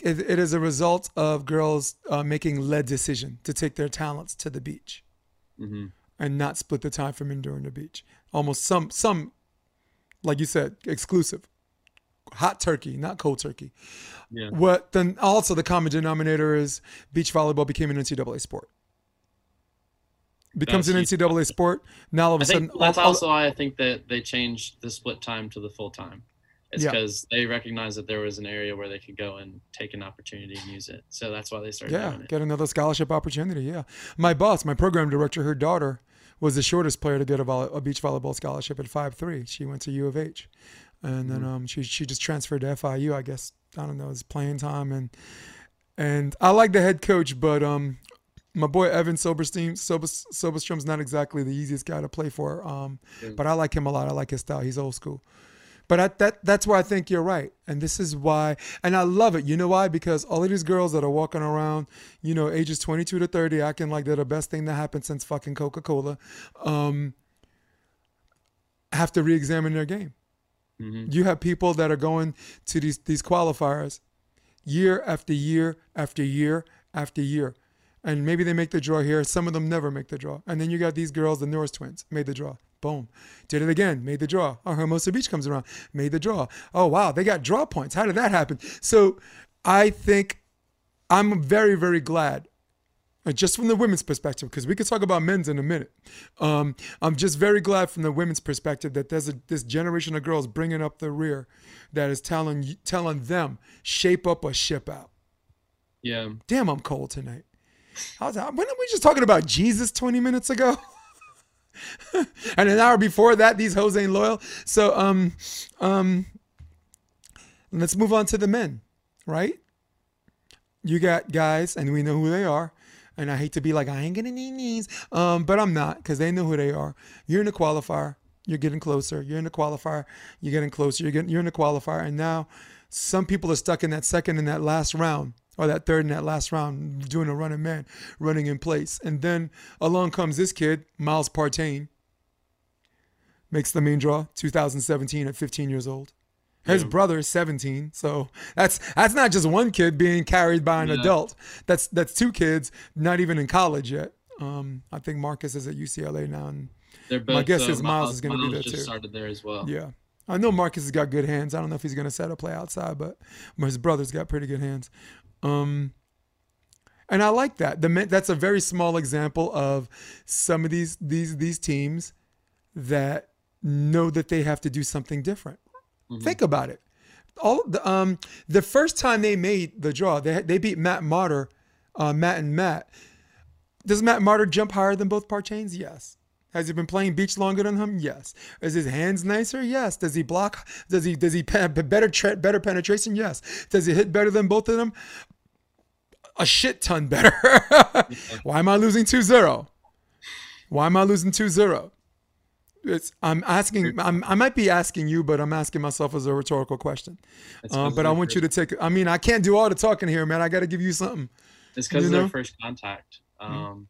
It it, is a result of girls uh, making led decision to take their talents to the beach hmm and not split the time from and the beach. Almost some some, like you said, exclusive. Hot turkey, not cold turkey. Yeah. What then? Also, the common denominator is beach volleyball became an NCAA sport. Becomes an. NCAA sport. Now all of a I think sudden, that's all- all- also why I think that they changed the split time to the full time. It's Yeah. because they recognized that there was an area where they could go and take an opportunity and use it. So that's why they started yeah, doing it. get another scholarship opportunity. Yeah, my boss, my program director, her daughter was the shortest player to get a, volley, a beach volleyball scholarship at five three. She went to U of H, and then um, she she just transferred to FIU. I guess I don't know, it's playing time and and I like the head coach, but um, my boy Evan Soberstein, Sober, Soberstrom's not exactly the easiest guy to play for. Um, Yeah. but I like him a lot. I like his style. He's old school. But I, that that's where I think you're right, and this is why, and I love it. You know why? Because all of these girls that are walking around, you know, ages 22 to 30, acting like they're the best thing that happened since fucking Coca Cola, um, have to re-examine their game. Mhm. You have people that are going to these these qualifiers year after year after year after year. And maybe they make the draw here. Some of them never make the draw. And then you got these girls, the Norris twins, made the draw. Boom. Did it again. Made the draw. Oh, Hermosa Beach comes around. Made the draw. Oh, wow. They got draw points. How did that happen? So I think I'm very, very glad. uh, Just from the women's perspective, because we could talk about men's in a minute. Um, I'm just very glad from the women's perspective that there's a, this generation of girls bringing up the rear that is telling telling them shape up or ship out. Yeah. Damn, I'm cold tonight. How's that? When are we just talking about Jesus 20 minutes ago? and an hour before that, these hoes ain't loyal. So um um let's move on to the men, right? You got guys, and we know who they are. And I hate to be like, I ain't gonna need knees. Um, but I'm not, because they know who they are. You're in the qualifier, you're getting closer. You're in the qualifier, you're getting closer. You're getting you're in the qualifier, and now some people are stuck in that second and that last round or that third and that last round doing a running man running in place and then along comes this kid miles partain makes the main draw 2017 at 15 years old his Yeah. brother is 17 so that's that's not just one kid being carried by an Yeah. adult that's that's two kids not even in college yet um, i think marcus is at ucla now and both. guess uh, is Miles is gonna be there, just too. started there as well. yeah. I know Marcus has got good hands. I don't know if he's going to set a play outside, but his brother's got pretty good hands. Um, and I like that. The that's a very small example of some of these these these teams that know that they have to do something different. Think about it. All the um the first time they made the draw, they they beat Matt Martyr, uh, Matt and Matt. Does Matt Martyr jump higher than both Partains? Yes. Has he been playing beach longer than him? Yes. Is his hands nicer? Yes. Does he block? Does he does he pe- better better penetration? Yes. Does he hit better than both of them? A shit ton better. Why am I losing 2-0? Why am I losing 2-0? It's, I'm asking. I'm, I might be asking you, but I'm asking myself as a rhetorical question. Uh, 'cause but I want you to take. I mean, I can't do all the talking here, man. I got to give you something. It's because of know? their first contact. Um,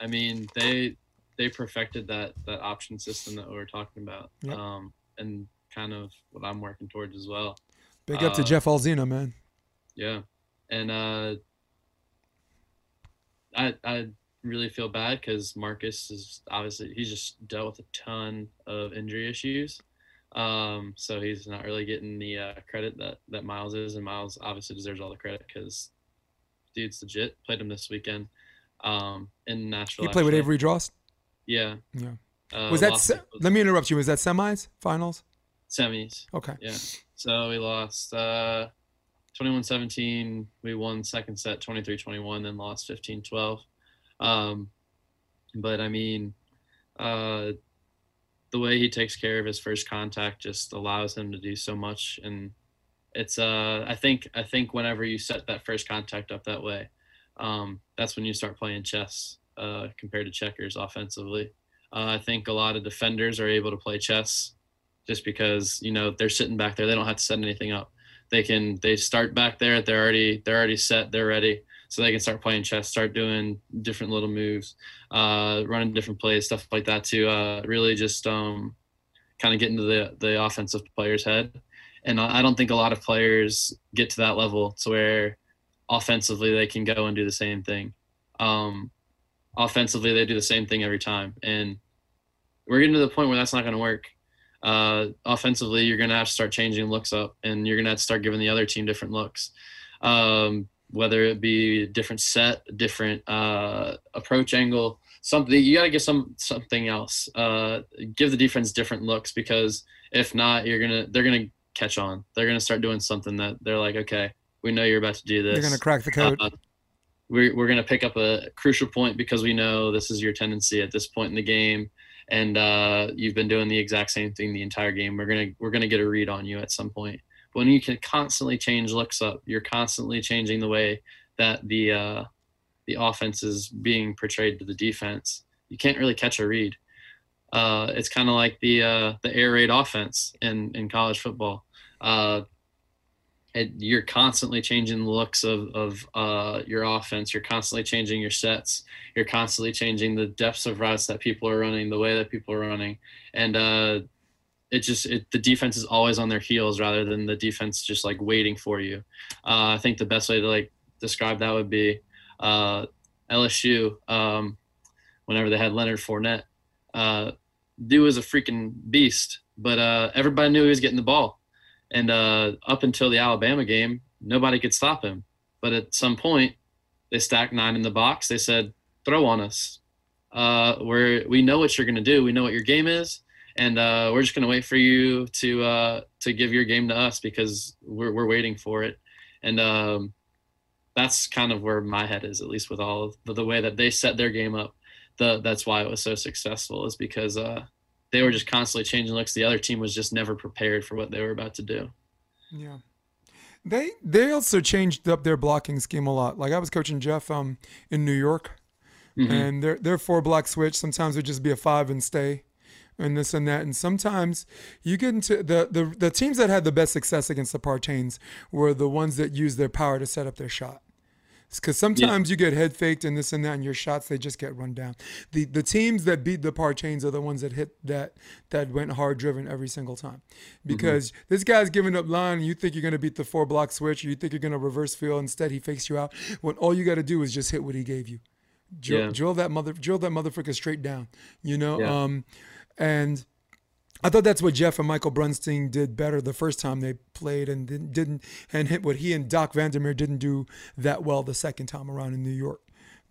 I mean, they they perfected that that option system that we were talking about, Yep. um, and kind of what I'm working towards as well. Big up to Uh, Jeff Alzina, man. Yeah, and uh, I I really feel bad because Marcus is obviously he's just dealt with a ton of injury issues. Um, so he's not really getting the uh, credit that that Miles is, and Miles obviously deserves all the credit because dude's legit. Played him this weekend um, in Nashville. He played with. Avery Drost. Yeah. Yeah. Uh, Was that? Se- let me interrupt you. Was that semis, finals? semis? Okay. Yeah. So we lost uh, 21-17. We won second set 23-21, then lost 15-12. Um, but I mean, uh, the way he takes care of his first contact just allows him to do so much, and it's uh, I think I think whenever you set that first contact up that way, um, that's when you start playing chess uh, compared to checkers offensively. Uh, I think a lot of defenders are able to play chess just because you know they're sitting back there they don't have to set anything up they can they start back there they're already they're already set they're ready. So they can start playing chess start doing different little moves uh running different plays stuff like that to uh really just um kind of get into the the offensive player's head. And i don't think a lot of players get to that level to where offensively they can go and do the same thing. Um offensively they do the same thing every time. And we're getting to the point where that's not going to work uh, offensively, you're going to have to start changing looks up, and you're going to have to start giving the other team different looks. Um, whether it be a different set, a different uh, approach angle, something you got to get some something else. Uh, give the defense different looks because if not, you're gonna they're gonna catch on. They're gonna start doing something that they're like, okay, we know you're about to do this. They're gonna crack the code. Uh, we're, we're going to pick up a crucial point because we know this is your tendency at this point in the game and uh, you've been doing the exact same thing the entire game. We're to we're to get a read on you at some point. But when you can constantly change looks up you're constantly changing the way that the uh, the offense is being portrayed to the defense you can't really catch a read. Uh, it's kind of like the uh, the air raid offense in in college football uh, you're constantly changing the looks of, of uh, your offense. You're constantly changing your sets. You're constantly changing the depths of routes that people are running, the way that people are running, and uh, it just it, the defense is always on their heels rather than the defense just like waiting for you. Uh, I think the best way to like describe that would be uh, LSU. Um, whenever they had Leonard Fournette, uh, dude was a freaking beast. But uh, everybody knew he was getting the ball, and uh, up until the Alabama game, nobody could stop him. But at some point, they stacked nine in the box. They said, "Throw on us. Uh, we're we know what you're gonna do. We know what your game is, and uh, we're just gonna wait for you to uh, to give your game to us because we're we're waiting for it." And um, that's kind of where my head is, at least with all of the, the way that they set their game up. The that's why it was so successful is because uh, they were just constantly changing looks. The other team was just never prepared for what they were about to do. Yeah. They they also changed up their blocking scheme a lot. Like I was coaching Jeff um in New York, Mhm. and their their four block switch sometimes it would just be a five and stay, and this and that. And sometimes you get into the the the teams that had the best success against the Partains were the ones that used their power to set up their shot. Because sometimes you get head faked and this and that, and your shots they just get run down. The the teams that beat the Partains are the ones that hit that that went hard driven every single time. Because this guy's giving up line, and you think you're gonna beat the four block switch, or you think you're gonna reverse field. Instead, he fakes you out. When all you got to do is just hit what he gave you. Drill, Yeah. drill that mother, drill that motherfucker straight down. You know, Yeah. um, and I thought that's what Jeff and Michael Brunsting did better the first time they played, and didn't, and hit what he and Doc Vandermeer didn't do that well the second time around in New York.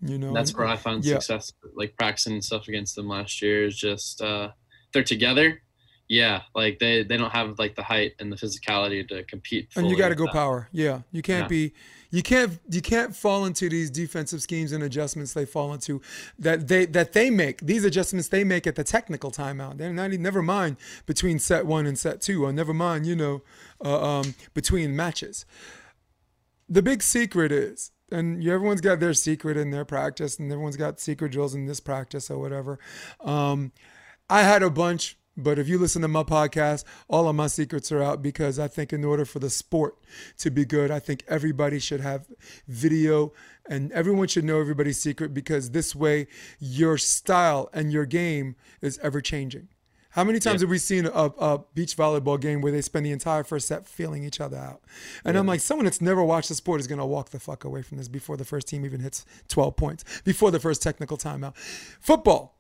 You know, That's where I found yeah. success, like practicing and stuff against them last year. Is just uh, they're together. Yeah, like they they don't have like the height and the physicality to compete. and you got to go that. power. Yeah, you can't Yeah. be, you can't, you can't fall into these defensive schemes and adjustments they fall into that they that they make. These adjustments they make at the technical timeout. They're not never mind between set one and set two, or never mind, you know, uh, um, between matches. The big secret is, and everyone's got their secret in their practice, and everyone's got secret drills in this practice or whatever. Um, I had a bunch, but if you listen to my podcast, all of my secrets are out because I think in order for the sport to be good, I think everybody should have video and everyone should know everybody's secret because this way your style and your game is ever changing. How many times have we seen a, a beach volleyball game where they spend the entire first set feeling each other out? And I'm like, someone that's never watched the sport is going to walk the fuck away from this before the first team even hits 12 points, before the first technical timeout. Football,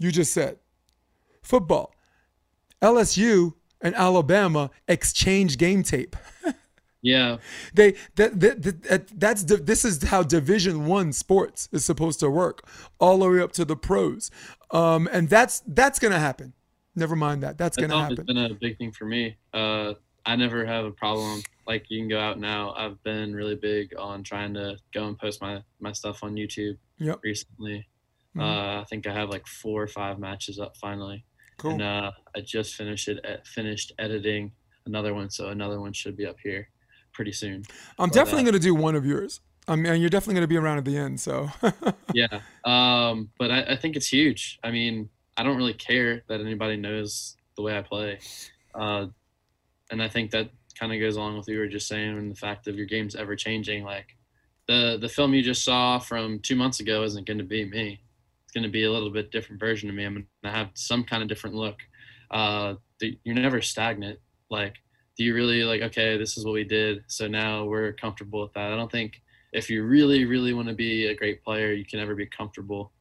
you just said. Football. LSU and Alabama exchange game tape. Yeah, They that, that, that, that that's this is how Division One sports is supposed to work, all the way up to the pros, um, and that's that's gonna happen. Never mind that. That's that's gonna happen. been a big thing for me. Uh, I never have a problem. Like you can go out now. I've been really big on trying to go and post my my stuff on YouTube Yep. recently. Mhm. Uh, I think I have like four or five matches up finally. Cool. And uh, I just finished it. Finished editing another one, so another one should be up here pretty soon. I'm definitely that. gonna do one of yours. I mean, and you're definitely gonna be around at the end. So yeah. Um, but I, I think it's huge. I mean, I don't really care that anybody knows the way I play. Uh, and I think that kind of goes along with what you were just saying and the fact of your game's ever changing. Like the the film you just saw from two months ago isn't going to be me. Going to be a little bit different version of me. I'm going to have some kind of different look. Uh, you're never stagnant. Like, do you really like? Okay, this is what we did, so now we're comfortable with that. I don't think if you really, really want to be a great player, you can never be comfortable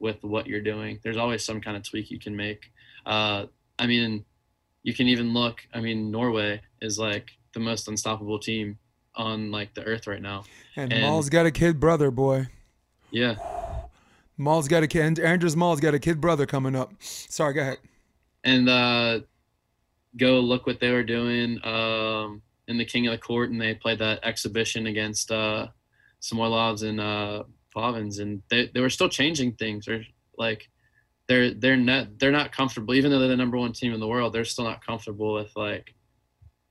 with what you're doing. There's always some kind of tweak you can make. Uh, I mean, you can even look. I mean, Norway is like the most unstoppable team on like the earth right now. and, And- Mol's got a kid brother, boy. Yeah, Mol's got a kid. and Anders Mol's got a kid brother coming up. Sorry, go ahead. and uh, go look what they were doing um, in the King of the Court, and they played that exhibition against uh, Samoilovs and uh, Plavins, and they, they were still changing things. Or like they're they're not they're not comfortable, even though they're the number one team in the world. They're still not comfortable with like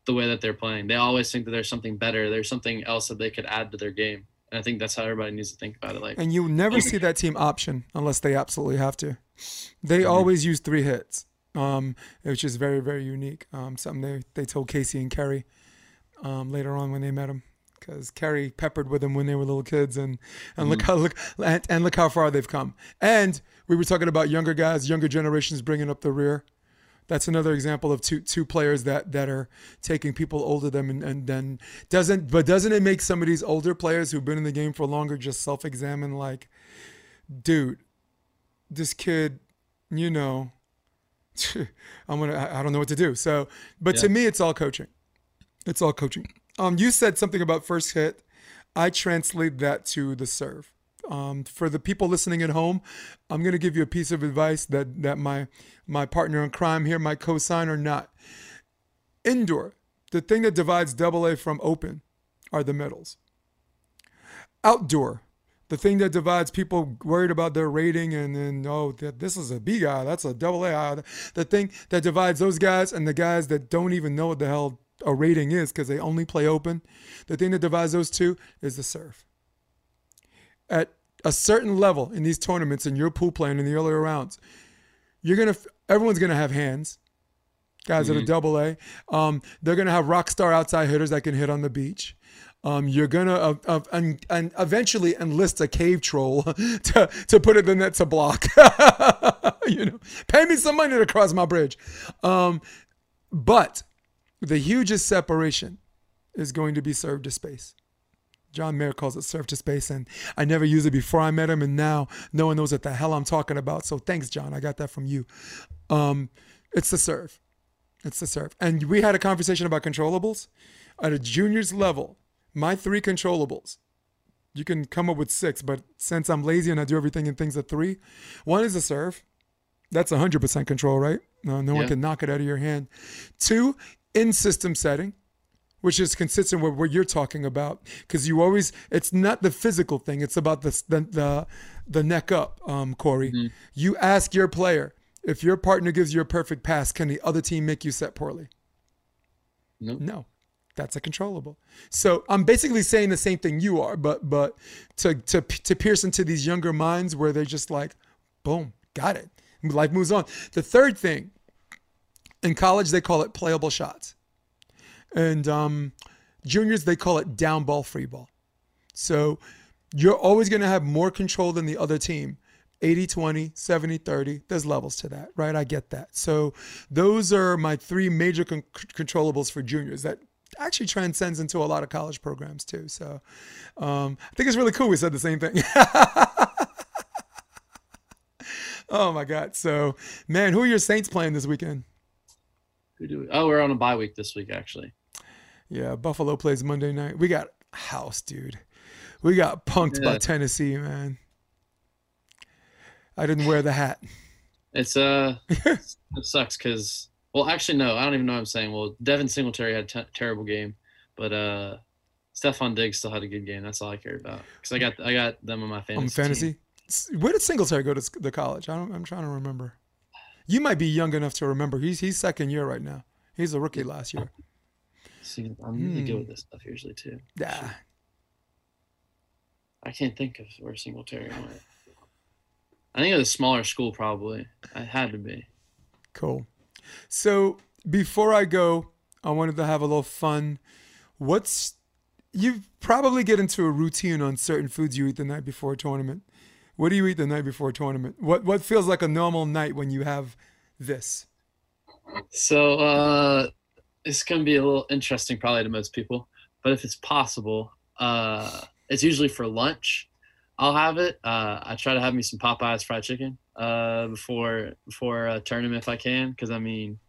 the way that they're playing. They always think that there's something better. There's something else that they could add to their game, I think that's how everybody needs to think about it. Like And you never see that team option unless they absolutely have to. They Mm-hmm. always use three hits, um, which is very, very unique. Um, something they, they told Casey and Kerry um, later on when they met him. Because Kerry peppered with them when they were little kids, and, and look how look and, and look how far they've come. And we were talking about younger guys, younger generations bringing up the rear. That's another example of two two players that that are taking people older than and, and then doesn't but doesn't it make some of these older players who've been in the game for longer just self examine like, dude, this kid, you know, I'm gonna. I- I don't know what to do. So, but to me, it's all coaching. It's all coaching. Um, you said something about first hit. I translate that to the serve. Um, for the people listening at home, I'm gonna give you a piece of advice that that my my partner in crime here, my co-sign or not. Indoor, the thing that divides double A from open are the middles. Outdoor, the thing that divides people worried about their rating and then oh this is a B guy, that's a double A. guy. The thing that divides those guys and the guys that don't even know what the hell a rating is because they only play open. The thing that divides those two is the serve. At a certain level in these tournaments and your pool playing in the earlier rounds, you're gonna everyone's gonna have hands. Guys that are double A, um, they're gonna have rock star outside hitters that can hit on the beach. Um, you're gonna uh, uh, and, and eventually enlist a cave troll to to put it in the net to block. you know, pay me some money to cross my bridge. Um, but the hugest separation is going to be served to space. John Mayer calls it serve to space, and I never used it before I met him, and now no one knows what the hell I'm talking about. So thanks, John. I got that from you. Um, it's the serve. It's the serve. And we had a conversation about controllables. At a juniors level, my three controllables, you can come up with six, but since I'm lazy and I do everything in things at three, one is the serve. That's 100% control, right? No, no one can knock it out of your hand. Two, in system setting, which is consistent with what you're talking about, because you always, it's not the physical thing, it's about the, the, the, the neck up, um, Corey. You ask your player, if your partner gives you a perfect pass, can the other team make you set poorly? Nope. No, that's a controllable. So I'm basically saying the same thing you are, but but to to to pierce into these younger minds where they're just like, boom, got it. Life moves on. The third thing, in college they call it playable shots, and um, juniors they call it down ball free ball. So you're always going to have more control than the other team. 80 20, 70 30. There's levels to that, right? I get that. So those are my three major con- controllables for juniors that actually transcends into a lot of college programs too. So um, I think it's really cool we said the same thing. oh my God. So, man, who are your Saints playing this weekend? Who do we? Oh, we're on a bye week this week, actually. Yeah, Buffalo plays Monday night. We got house, dude. We got punked by Tennessee, man. I didn't wear the hat. It's uh, it sucks because well, actually no, I don't even know what I'm saying. Well, Devin Singletary had a t- terrible game, but uh, Stefon Diggs still had a good game. That's all I care about because I got I got them on my fantasy. on fantasy. S- Where did Singletary go to the college? I don't, I'm trying to remember. You might be young enough to remember. He's he's second year right now. He's a rookie last year. See, I'm really Hmm. good with this stuff usually too. Yeah. I can't think of where Singletary went. I think it was a smaller school, probably. I had to be. Cool. So before I go, I wanted to have a little fun. What's you probably get into a routine on certain foods you eat the night before a tournament. What do you eat the night before a tournament? What what feels like a normal night when you have this? So uh, it's gonna be a little interesting, probably to most people. But if it's possible, uh, it's usually for lunch. I'll have it. Uh, I try to have me some Popeyes fried chicken uh, before before a tournament if I can, because I mean,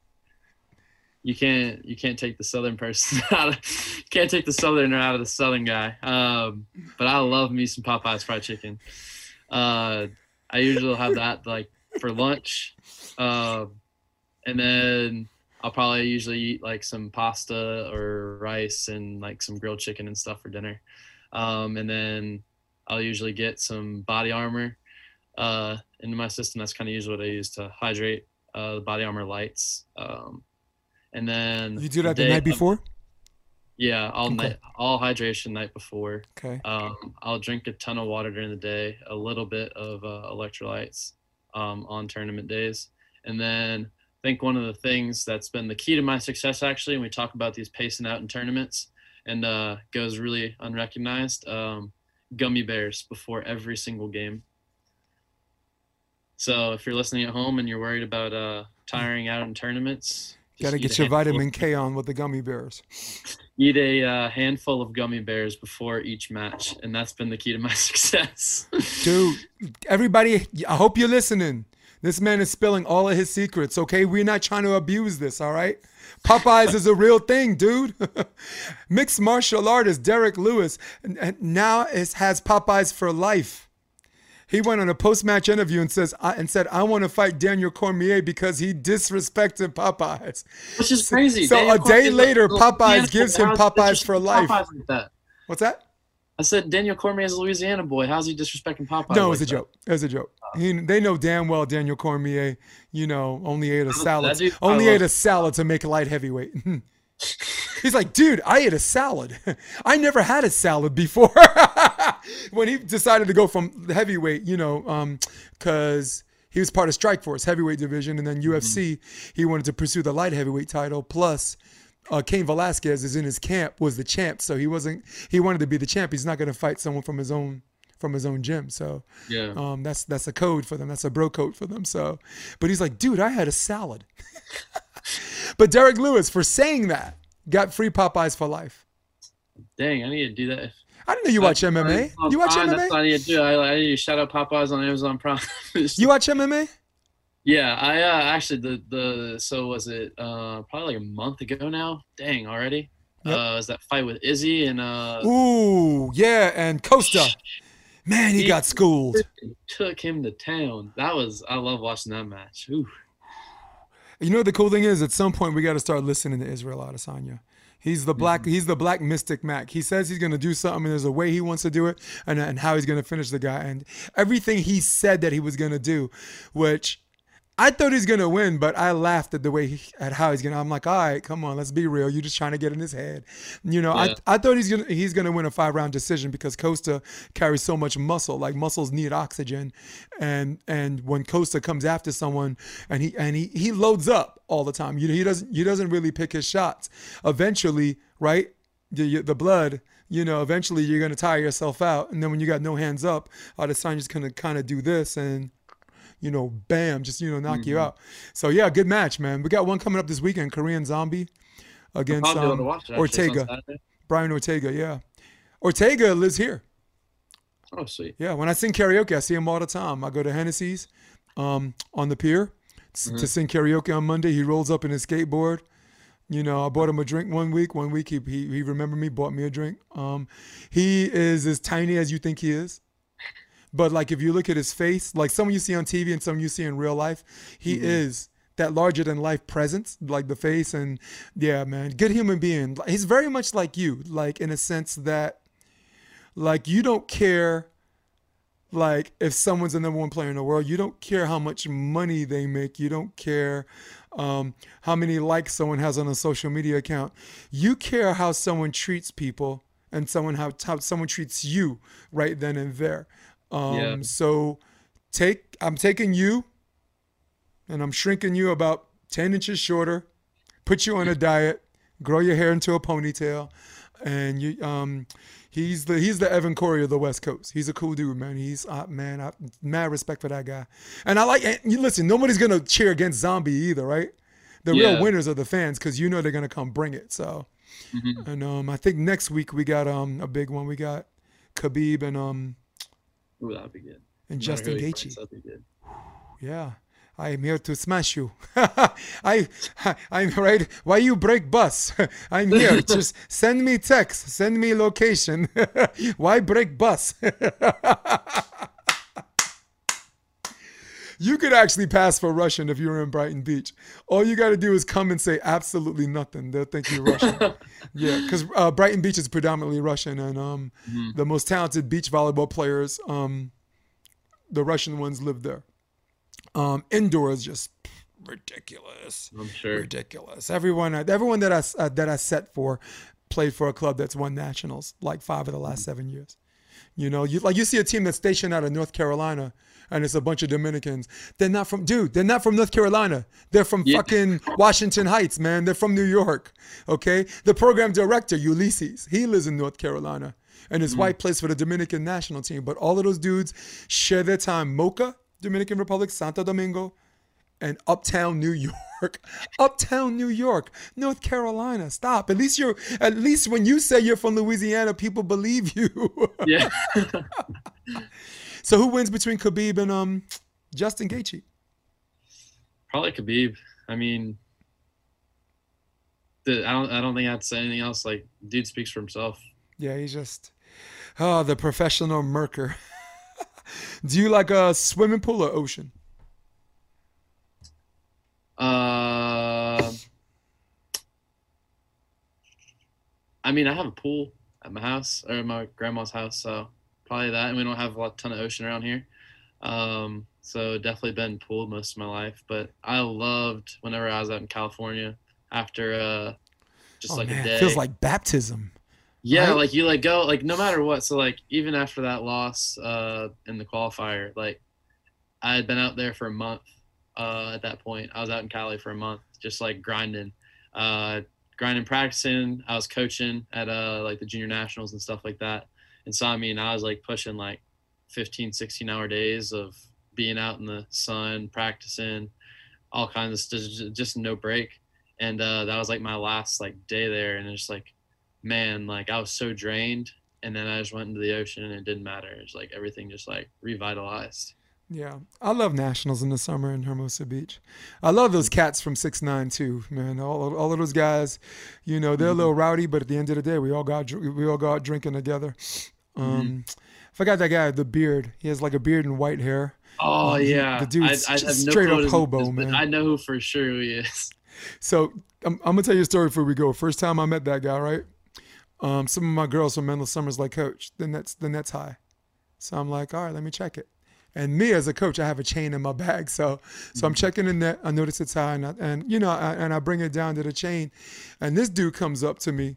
you can't you can't take the southern person out of can't take the southerner out of the southern guy. Um, but I love me some Popeyes fried chicken. Uh, I usually have that like for lunch, um, and then I'll probably usually eat like some pasta or rice and like some grilled chicken and stuff for dinner. Um, and then I'll usually get some body armor uh, into my system. That's kind of usually what I use to hydrate uh, the body armor lights. Um, and then You do that the day night of- before? yeah, all Okay. night, all hydration night before. Okay. Um, I'll drink a ton of water during the day, a little bit of uh, electrolytes um, on tournament days. And then I think one of the things that's been the key to my success, actually, when we talk about these pacing out in tournaments and uh, goes really unrecognized, um, gummy bears before every single game. So if you're listening at home and you're worried about uh, tiring out in tournaments, Got to get your vitamin K on with the gummy bears. eat a uh, handful of gummy bears before each match, and that's been the key to my success. Dude, everybody, I hope you're listening. This man is spilling all of his secrets, okay? We're not trying to abuse this, all right? Popeyes is a real thing, dude. Mixed martial artist Derrick Lewis now is, has Popeyes for life. He went on a post-match interview and says I- and said, "I want to fight Daniel Cormier because he disrespected Popeyes." Which is crazy. so Daniel a day later, Popeyes gives him Popeyes for life. Popeyes like that? What's that? I said Daniel Cormier is a Louisiana boy. How's he disrespecting Popeyes? No, it like was a that? joke. It was a joke. He, they know damn well Daniel Cormier, you know, only ate a salad. Only ate a salad to make light heavyweight. He's like, dude, I ate a salad. I never had a salad before. when he decided to go from the heavyweight, you know, um, because he was part of Strike Force heavyweight division, and then UFC, he wanted to pursue the light heavyweight title. Plus, uh, Cain Velasquez is in his camp, was the champ, so he wasn't. He wanted to be the champ. He's not going to fight someone from his own from his own gym. So Yeah. um, that's that's a code for them. That's a bro code for them. So, but he's like, dude, I had a salad. but Derrick Lewis for saying that got free Popeyes for life. Dang, I need to do that. I didn't know you watch MMA. On You watch Prime, That's what MMA? I need to do. I, I need to shout out Popeyes on Amazon Prime. You watch MMA? Yeah, I uh, actually the the so was it uh, probably like a month ago now. Dang, already. Yep. Uh, was that fight with Izzy and uh, Ooh, yeah, and Costa. Man, he He- got schooled. took him to town. That was I love watching that match. Ooh. You know the cool thing is, at some point we got to start listening to Israel Adesanya. He's the black. He's the black mystic Mac. He says he's gonna do something, and there's a way he wants to do it, and and how he's gonna finish the guy, and everything he said that he was gonna do, which I thought he's gonna win, but I laughed at the way he, at how he's gonna. I'm like, all right, come on, let's be real. You're just trying to get in his head. You know, Yeah. I I thought he's gonna he's gonna win a five round decision because Costa carries so much muscle. Like muscles need oxygen, and and when Costa comes after someone and he and he he loads up all the time. You know, he doesn't he doesn't really pick his shots. Eventually, right? The the blood. You know, eventually you're gonna tire yourself out, and then when you got no hands up, Adesanya's gonna kind of do this and you know, bam, just you know, knock you out. So yeah, good match, man. We got one coming up this weekend, Korean Zombie against I'll be able um, watch it. actually. It's on Ortega, Brian Ortega. Yeah, Ortega lives here. Oh sweet. Yeah, when I sing karaoke, I see him all the time. I go to Hennessey's um, on the pier Mm-hmm. to sing karaoke on Monday. He rolls up in his skateboard. You know, I bought him a drink one week. One week he he, he remembered me, bought me a drink. Um, he is as tiny as you think he is. But like if you look at his face, like someone you see on TV and someone you see in real life, he is that larger than life presence, like the face and yeah, man, good human being. He's very much like you, like in a sense that like you don't care like if someone's the number one player in the world, you don't care how much money they make. You don't care um, how many likes someone has on a social media account. You care how someone treats people and someone how, how someone treats you right then and there. Um, Yeah. So take I'm taking you and I'm shrinking you about 10 inches shorter, put you on a diet, grow your hair into a ponytail, and you um he's the he's the Evan Cory of the West Coast. He's a cool dude, man. He's uh, man, I mad respect for that guy. And I like and you listen, nobody's gonna cheer against Zombie either, right? The real winners are the fans because you know they're gonna come bring it. So, Mm-hmm. and um, I think next week we got um a big one. We got Khabib and um Ooh, that'd be good. and Justin Gaethje. That'd be good. Yeah. I am here to smash you. I, I'm right. Why you break bus? I'm here. Just send me text. Send me location. Why break bus? You could actually pass for Russian if you were in Brighton Beach. All you got to do is come and say absolutely nothing. They'll think you're Russian. yeah, because uh, Brighton Beach is predominantly Russian, and um, the most talented beach volleyball players, um, the Russian ones, live there. Um, indoor is just ridiculous, I'm sure. ridiculous. Everyone, everyone that I uh, that I set for played for a club that's won nationals like five of the last seven years. You know, you like you see a team that's stationed out of North Carolina, and it's a bunch of Dominicans. They're not from, dude. They're not from North Carolina. They're from Yeah. fucking Washington Heights, man. They're from New York. Okay, the program director Ulysses, he lives in North Carolina, and his hmm. wife plays for the Dominican national team. But all of those dudes share their time Moca, Dominican Republic, Santo Domingo, and Uptown New York. Uptown New York, North Carolina. Stop. At least you're at least when you say you're from Louisiana, people believe you. Yeah. so who wins between Khabib and um Justin Gaethje? Probably Khabib. I mean, the, I don't I don't think I have to say anything else. Like, dude speaks for himself. Yeah, he's just oh the professional murker. Do you like a swimming pool or ocean? Uh, I mean, I have a pool at my house or my grandma's house, so probably that. And we don't have a lot, ton of ocean around here, um, so definitely been pool most of my life. But I loved whenever I was out in California after uh, just oh, like man, a day. it feels like baptism. Yeah, right? like you like go like no matter what. So like even after that loss uh in the qualifier, like I had been out there for a month. Uh, at that point, I was out in Cali for a month, just like grinding, uh, grinding, practicing. I was coaching at uh like the junior nationals and stuff like that. And so I mean, I was like pushing like 15, 16 hour days of being out in the sun, practicing, all kinds of stuff, just, no break. And uh, that was like my last like day there, and it's like man, like I was so drained. And then I just went into the ocean and it didn't matter. It's like everything just like revitalized. Yeah, I love nationals in the summer in Hermosa Beach. I love those cats from Six Nine too, man. All all of those guys, you know, they're a little rowdy, but at the end of the day, we all got we all go out drinking together. Um, I forgot that guy, the beard. He has like a beard and white hair. Oh Um, yeah, the dude's I, I just have no straight up hobo, man. I know who for sure he is. So I'm, I'm gonna tell you a story before we go. First time I met that guy, right? Um, some of my girls from Menlo Summers like, Coach, then that's the net's high. So I'm like, all right, let me check it. And me as a coach, I have a chain in my bag, so so I'm checking the net. I notice it's high, and, I, and you know, I, and I bring it down to the chain, and this dude comes up to me,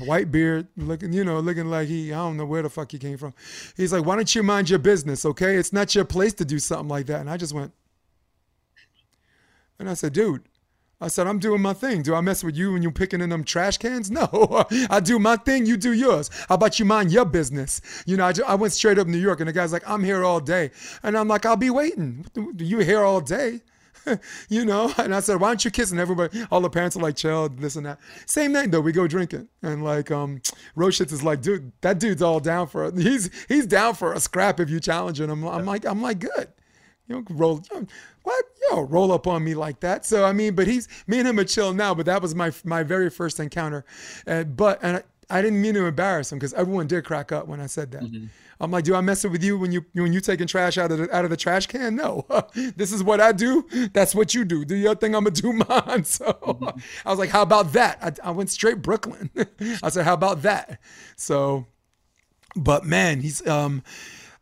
white beard, looking, you know, looking like he, I don't know where the fuck he came from. He's like, why don't you mind your business, okay? It's not your place to do something like that. And I just went, and I said, dude, I said, I'm doing my thing. Do I mess with you when you picking in them trash cans? No, I do my thing. You do yours. How about you mind your business? You know, I, ju- I went straight up New York and the guy's like, I'm here all day. And I'm like, I'll be waiting. You here all day? you know? And I said, why aren't you kissing everybody? All the parents are like, chill, this and that. Same night though, we go drinking. And like, um, Roschitz is like, dude, that dude's all down for it. He's, he's down for a scrap if you challenge him. I'm, I'm like, I'm like, good. You don't roll. What? Yo, roll up on me like that. So I mean, but he's me and him are chill now. But that was my my very first encounter. Uh, but and I, didn't mean to embarrass him because everyone did crack up when I said that. I'm like, do I mess it with you when you when you taking trash out of the out of the trash can? No, this is what I do. That's what you do. Do your thing. I'm gonna do mine. So I was like, how about that? I, I went straight Brooklyn. I said, how about that? So, but man, he's um,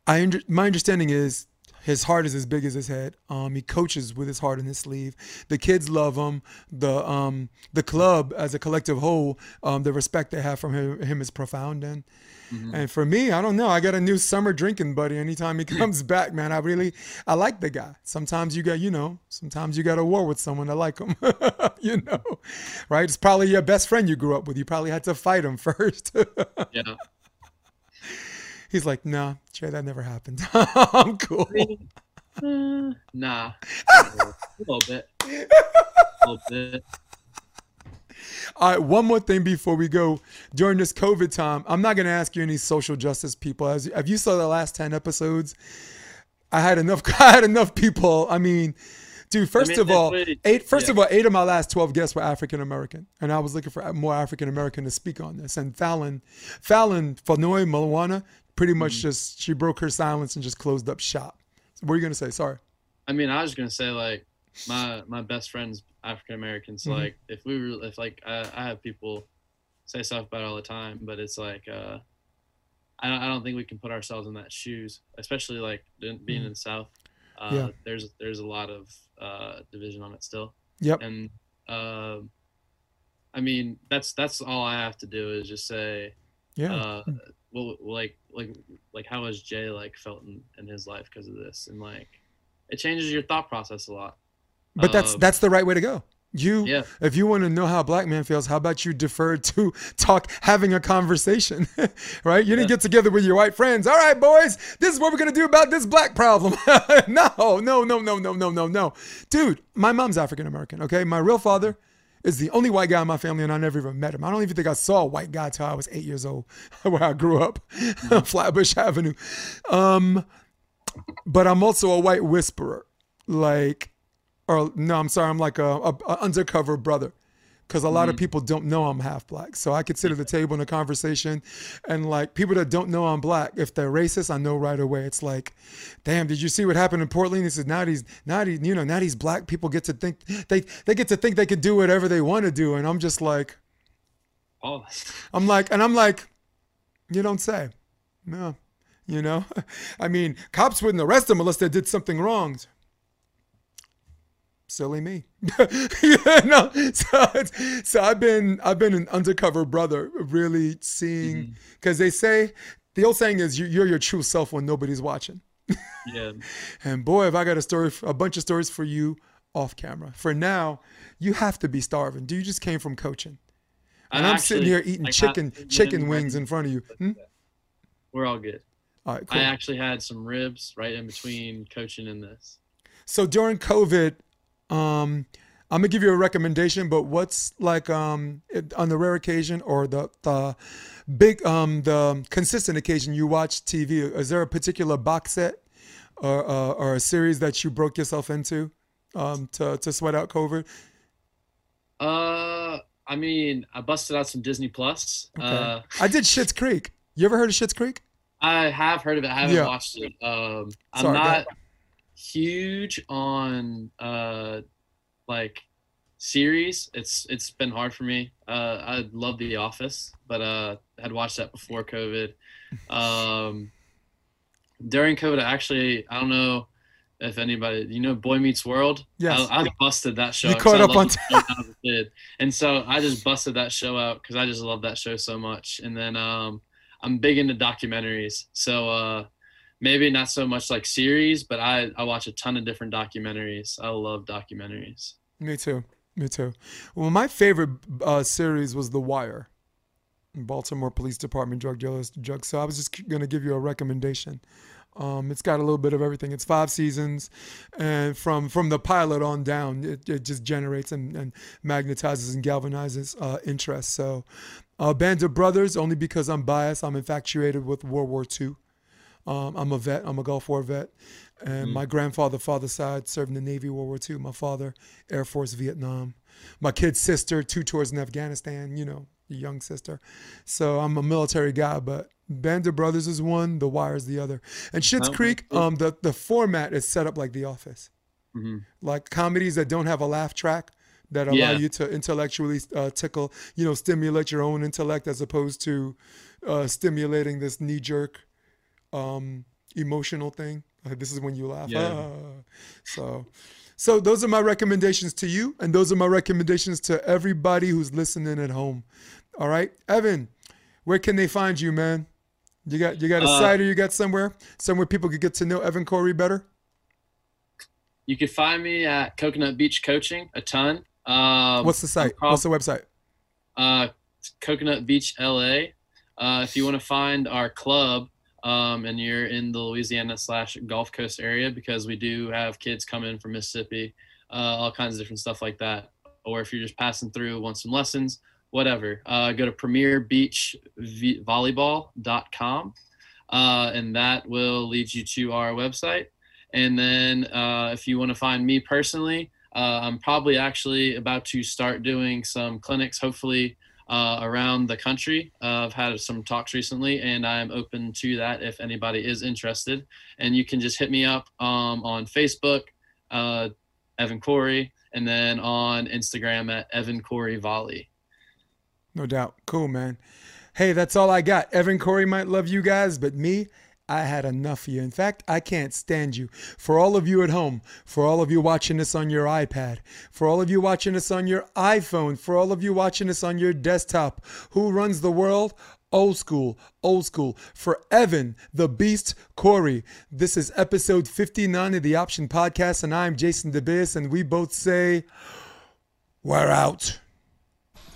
I under, my understanding is his heart is as big as his head. Um, he coaches with his heart in his sleeve. The kids love him. The um, the club as a collective whole, um, the respect they have from him, him is profound. And and for me, I don't know. I got a new summer drinking buddy. Anytime he comes back, man, I really I like the guy. Sometimes you got you know, sometimes you got a war with someone to like him. you know, right? It's probably your best friend you grew up with. You probably had to fight him first. Yeah. He's like, nah, Jay, that never happened. I'm cool. Uh, nah. a little bit. A little bit. All right, one more thing before we go. During this COVID time, I'm not going to ask you any social justice people. As if you saw the last ten episodes, I had enough. I had enough people. I mean, dude. First mean, of all, that's what- eight. First yeah. of all, eight of my last twelve guests were African American, and I was looking for more African American to speak on this. And Fallon, Fallon Fanoi Malawana, pretty Mm-hmm. much just she broke her silence and just closed up shop. What were you going to say? Sorry. I mean, I was gonna say like my my best friend's African American. So Mhm. like if we were if like I, I have people say stuff about it all the time, but it's like uh, I don't, I don't think we can put ourselves in that shoes, especially like in- being Mhm. in the South. Uh, Yeah. There's there's a lot of uh, division on it still, Yep. and um, I mean that's that's all I have to do is just say Yeah. uh, well, like like like how has Jay like felt in, in his life because of this, and like it changes your thought process a lot. But that's um, that's the right way to go. You, yeah. if you want to know how a black man feels, how about you defer to talk, having a conversation, right? You didn't yeah. get together with your white friends. All right, boys, this is what we're gonna do about this black problem. no, no, no, no, no, no, no, no. Dude, my mom's African American. Okay, my real father is the only white guy in my family, and I never even met him. I don't even think I saw a white guy till I was eight years old, where I grew up, Flatbush Avenue. Um, but I'm also a white whisperer. Like or no, I'm sorry, I'm like a, a, a undercover brother. Because a lot of Mm-hmm. people don't know I'm half black. So I could sit at the table in a conversation and like people that don't know I'm black, if they're racist, I know right away. It's like, damn, did you see what happened in Portland? He says, now these, now these, you know, now these black people get to think, they, they get to think they can do whatever they want to do. And I'm just like, Oh, I'm like, and I'm like, you don't say. No. You know? I mean, cops wouldn't arrest them unless they did something wrong. Silly me. know? So, so I've been I've been an undercover brother, really seeing because they say the old saying is you, you're your true self when nobody's watching. yeah. And boy, have I got a story, a bunch of stories for you off camera. For now, you have to be starving. Do you just came from coaching? And I I'm sitting here eating like, chicken I- chicken wings in front of you. Hmm? We're all good. All right, cool. I actually had some ribs right in between coaching and this. So during COVID, um, I'm gonna give you a recommendation, but what's like um it- on the rare occasion or the the big um the consistent occasion you watch TV? Is there a particular box set or uh, or a series that you broke yourself into um to to sweat out COVID? Uh, I mean, I busted out some Disney Plus. Okay. Uh, I did Schitt's Creek. You ever heard of Schitt's Creek? I have heard of it. I haven't Yeah. watched it. Um, I'm Sorry, not. Huge on uh, like series. It's it's been hard for me. Uh, I love The Office, but uh, had watched that before COVID. Um, during COVID, I actually I don't know if anybody you know Boy Meets World. Yes. I, I busted that show. You caught up on the show when I was a kid, and so I just busted that show out because I just love that show so much. And then um, I'm big into documentaries, so uh, maybe not so much like series, but I I watch a ton of different documentaries. I love documentaries. Me too. Me too. Well, my favorite uh, series was The Wire. Baltimore Police Department drug dealers drug. So I was just gonna give you a recommendation. Um, it's got a little bit of everything. It's five seasons, and from from the pilot on down, it, it just generates and, and magnetizes and galvanizes uh, interest. So, uh, Band of Brothers, only because I'm biased, I'm infatuated with World War II. Um, I'm a vet. I'm a Gulf War vet, and my grandfather, father side, served in the Navy, World War II. My father, Air Force, Vietnam. My kid's sister, two tours in Afghanistan. You know, young sister. So I'm a military guy, but Band of Brothers is one, The Wire is the other. And Schitt's. Creek, um, the the format is set up like The Office, hmm like comedies that don't have a laugh track. That allow Yeah. you to intellectually uh, tickle, you know, stimulate your own intellect as opposed to uh, stimulating this knee jerk um, emotional thing. This is when you laugh. Yeah. Ah. So, so those are my recommendations to you, and those are my recommendations to everybody who's listening at home. All right, Evan, where can they find you, man? You got you got a Uh, site or you got somewhere somewhere people could get to know Evan Cory better. You can find me at Coconut Beach Coaching a ton. Um, What's the site? prob- What's the website? uh, Coconut Beach, LA. Uh, if you want to find our club um, and you're in the Louisiana slash Gulf Coast area, because we do have kids come in from Mississippi, uh, all kinds of different stuff like that. Or if you're just passing through, want some lessons, whatever, uh, go to premierbeachvolleyball.com uh, and that will lead you to our website. And then uh, if you want to find me personally, uh, I'm probably actually about to start doing some clinics, hopefully uh, around the country. Uh, I've had some talks recently, and I'm open to that if anybody is interested. And you can just hit me up um, on Facebook, uh, Evan Cory, and then on Instagram at Evan Cory Volley. No doubt. Cool, man. Hey, that's all I got. Evan Cory might love you guys, but me, I had enough of you. In fact, I can't stand you. For all of you at home, for all of you watching this on your iPad, for all of you watching this on your iPhone, for all of you watching this on your desktop, who runs the world? Old school, old school. For Evan, the Beast Cory, this is episode 59 of the Option Podcast, and I'm Jason DeBias, and we both say, we're out.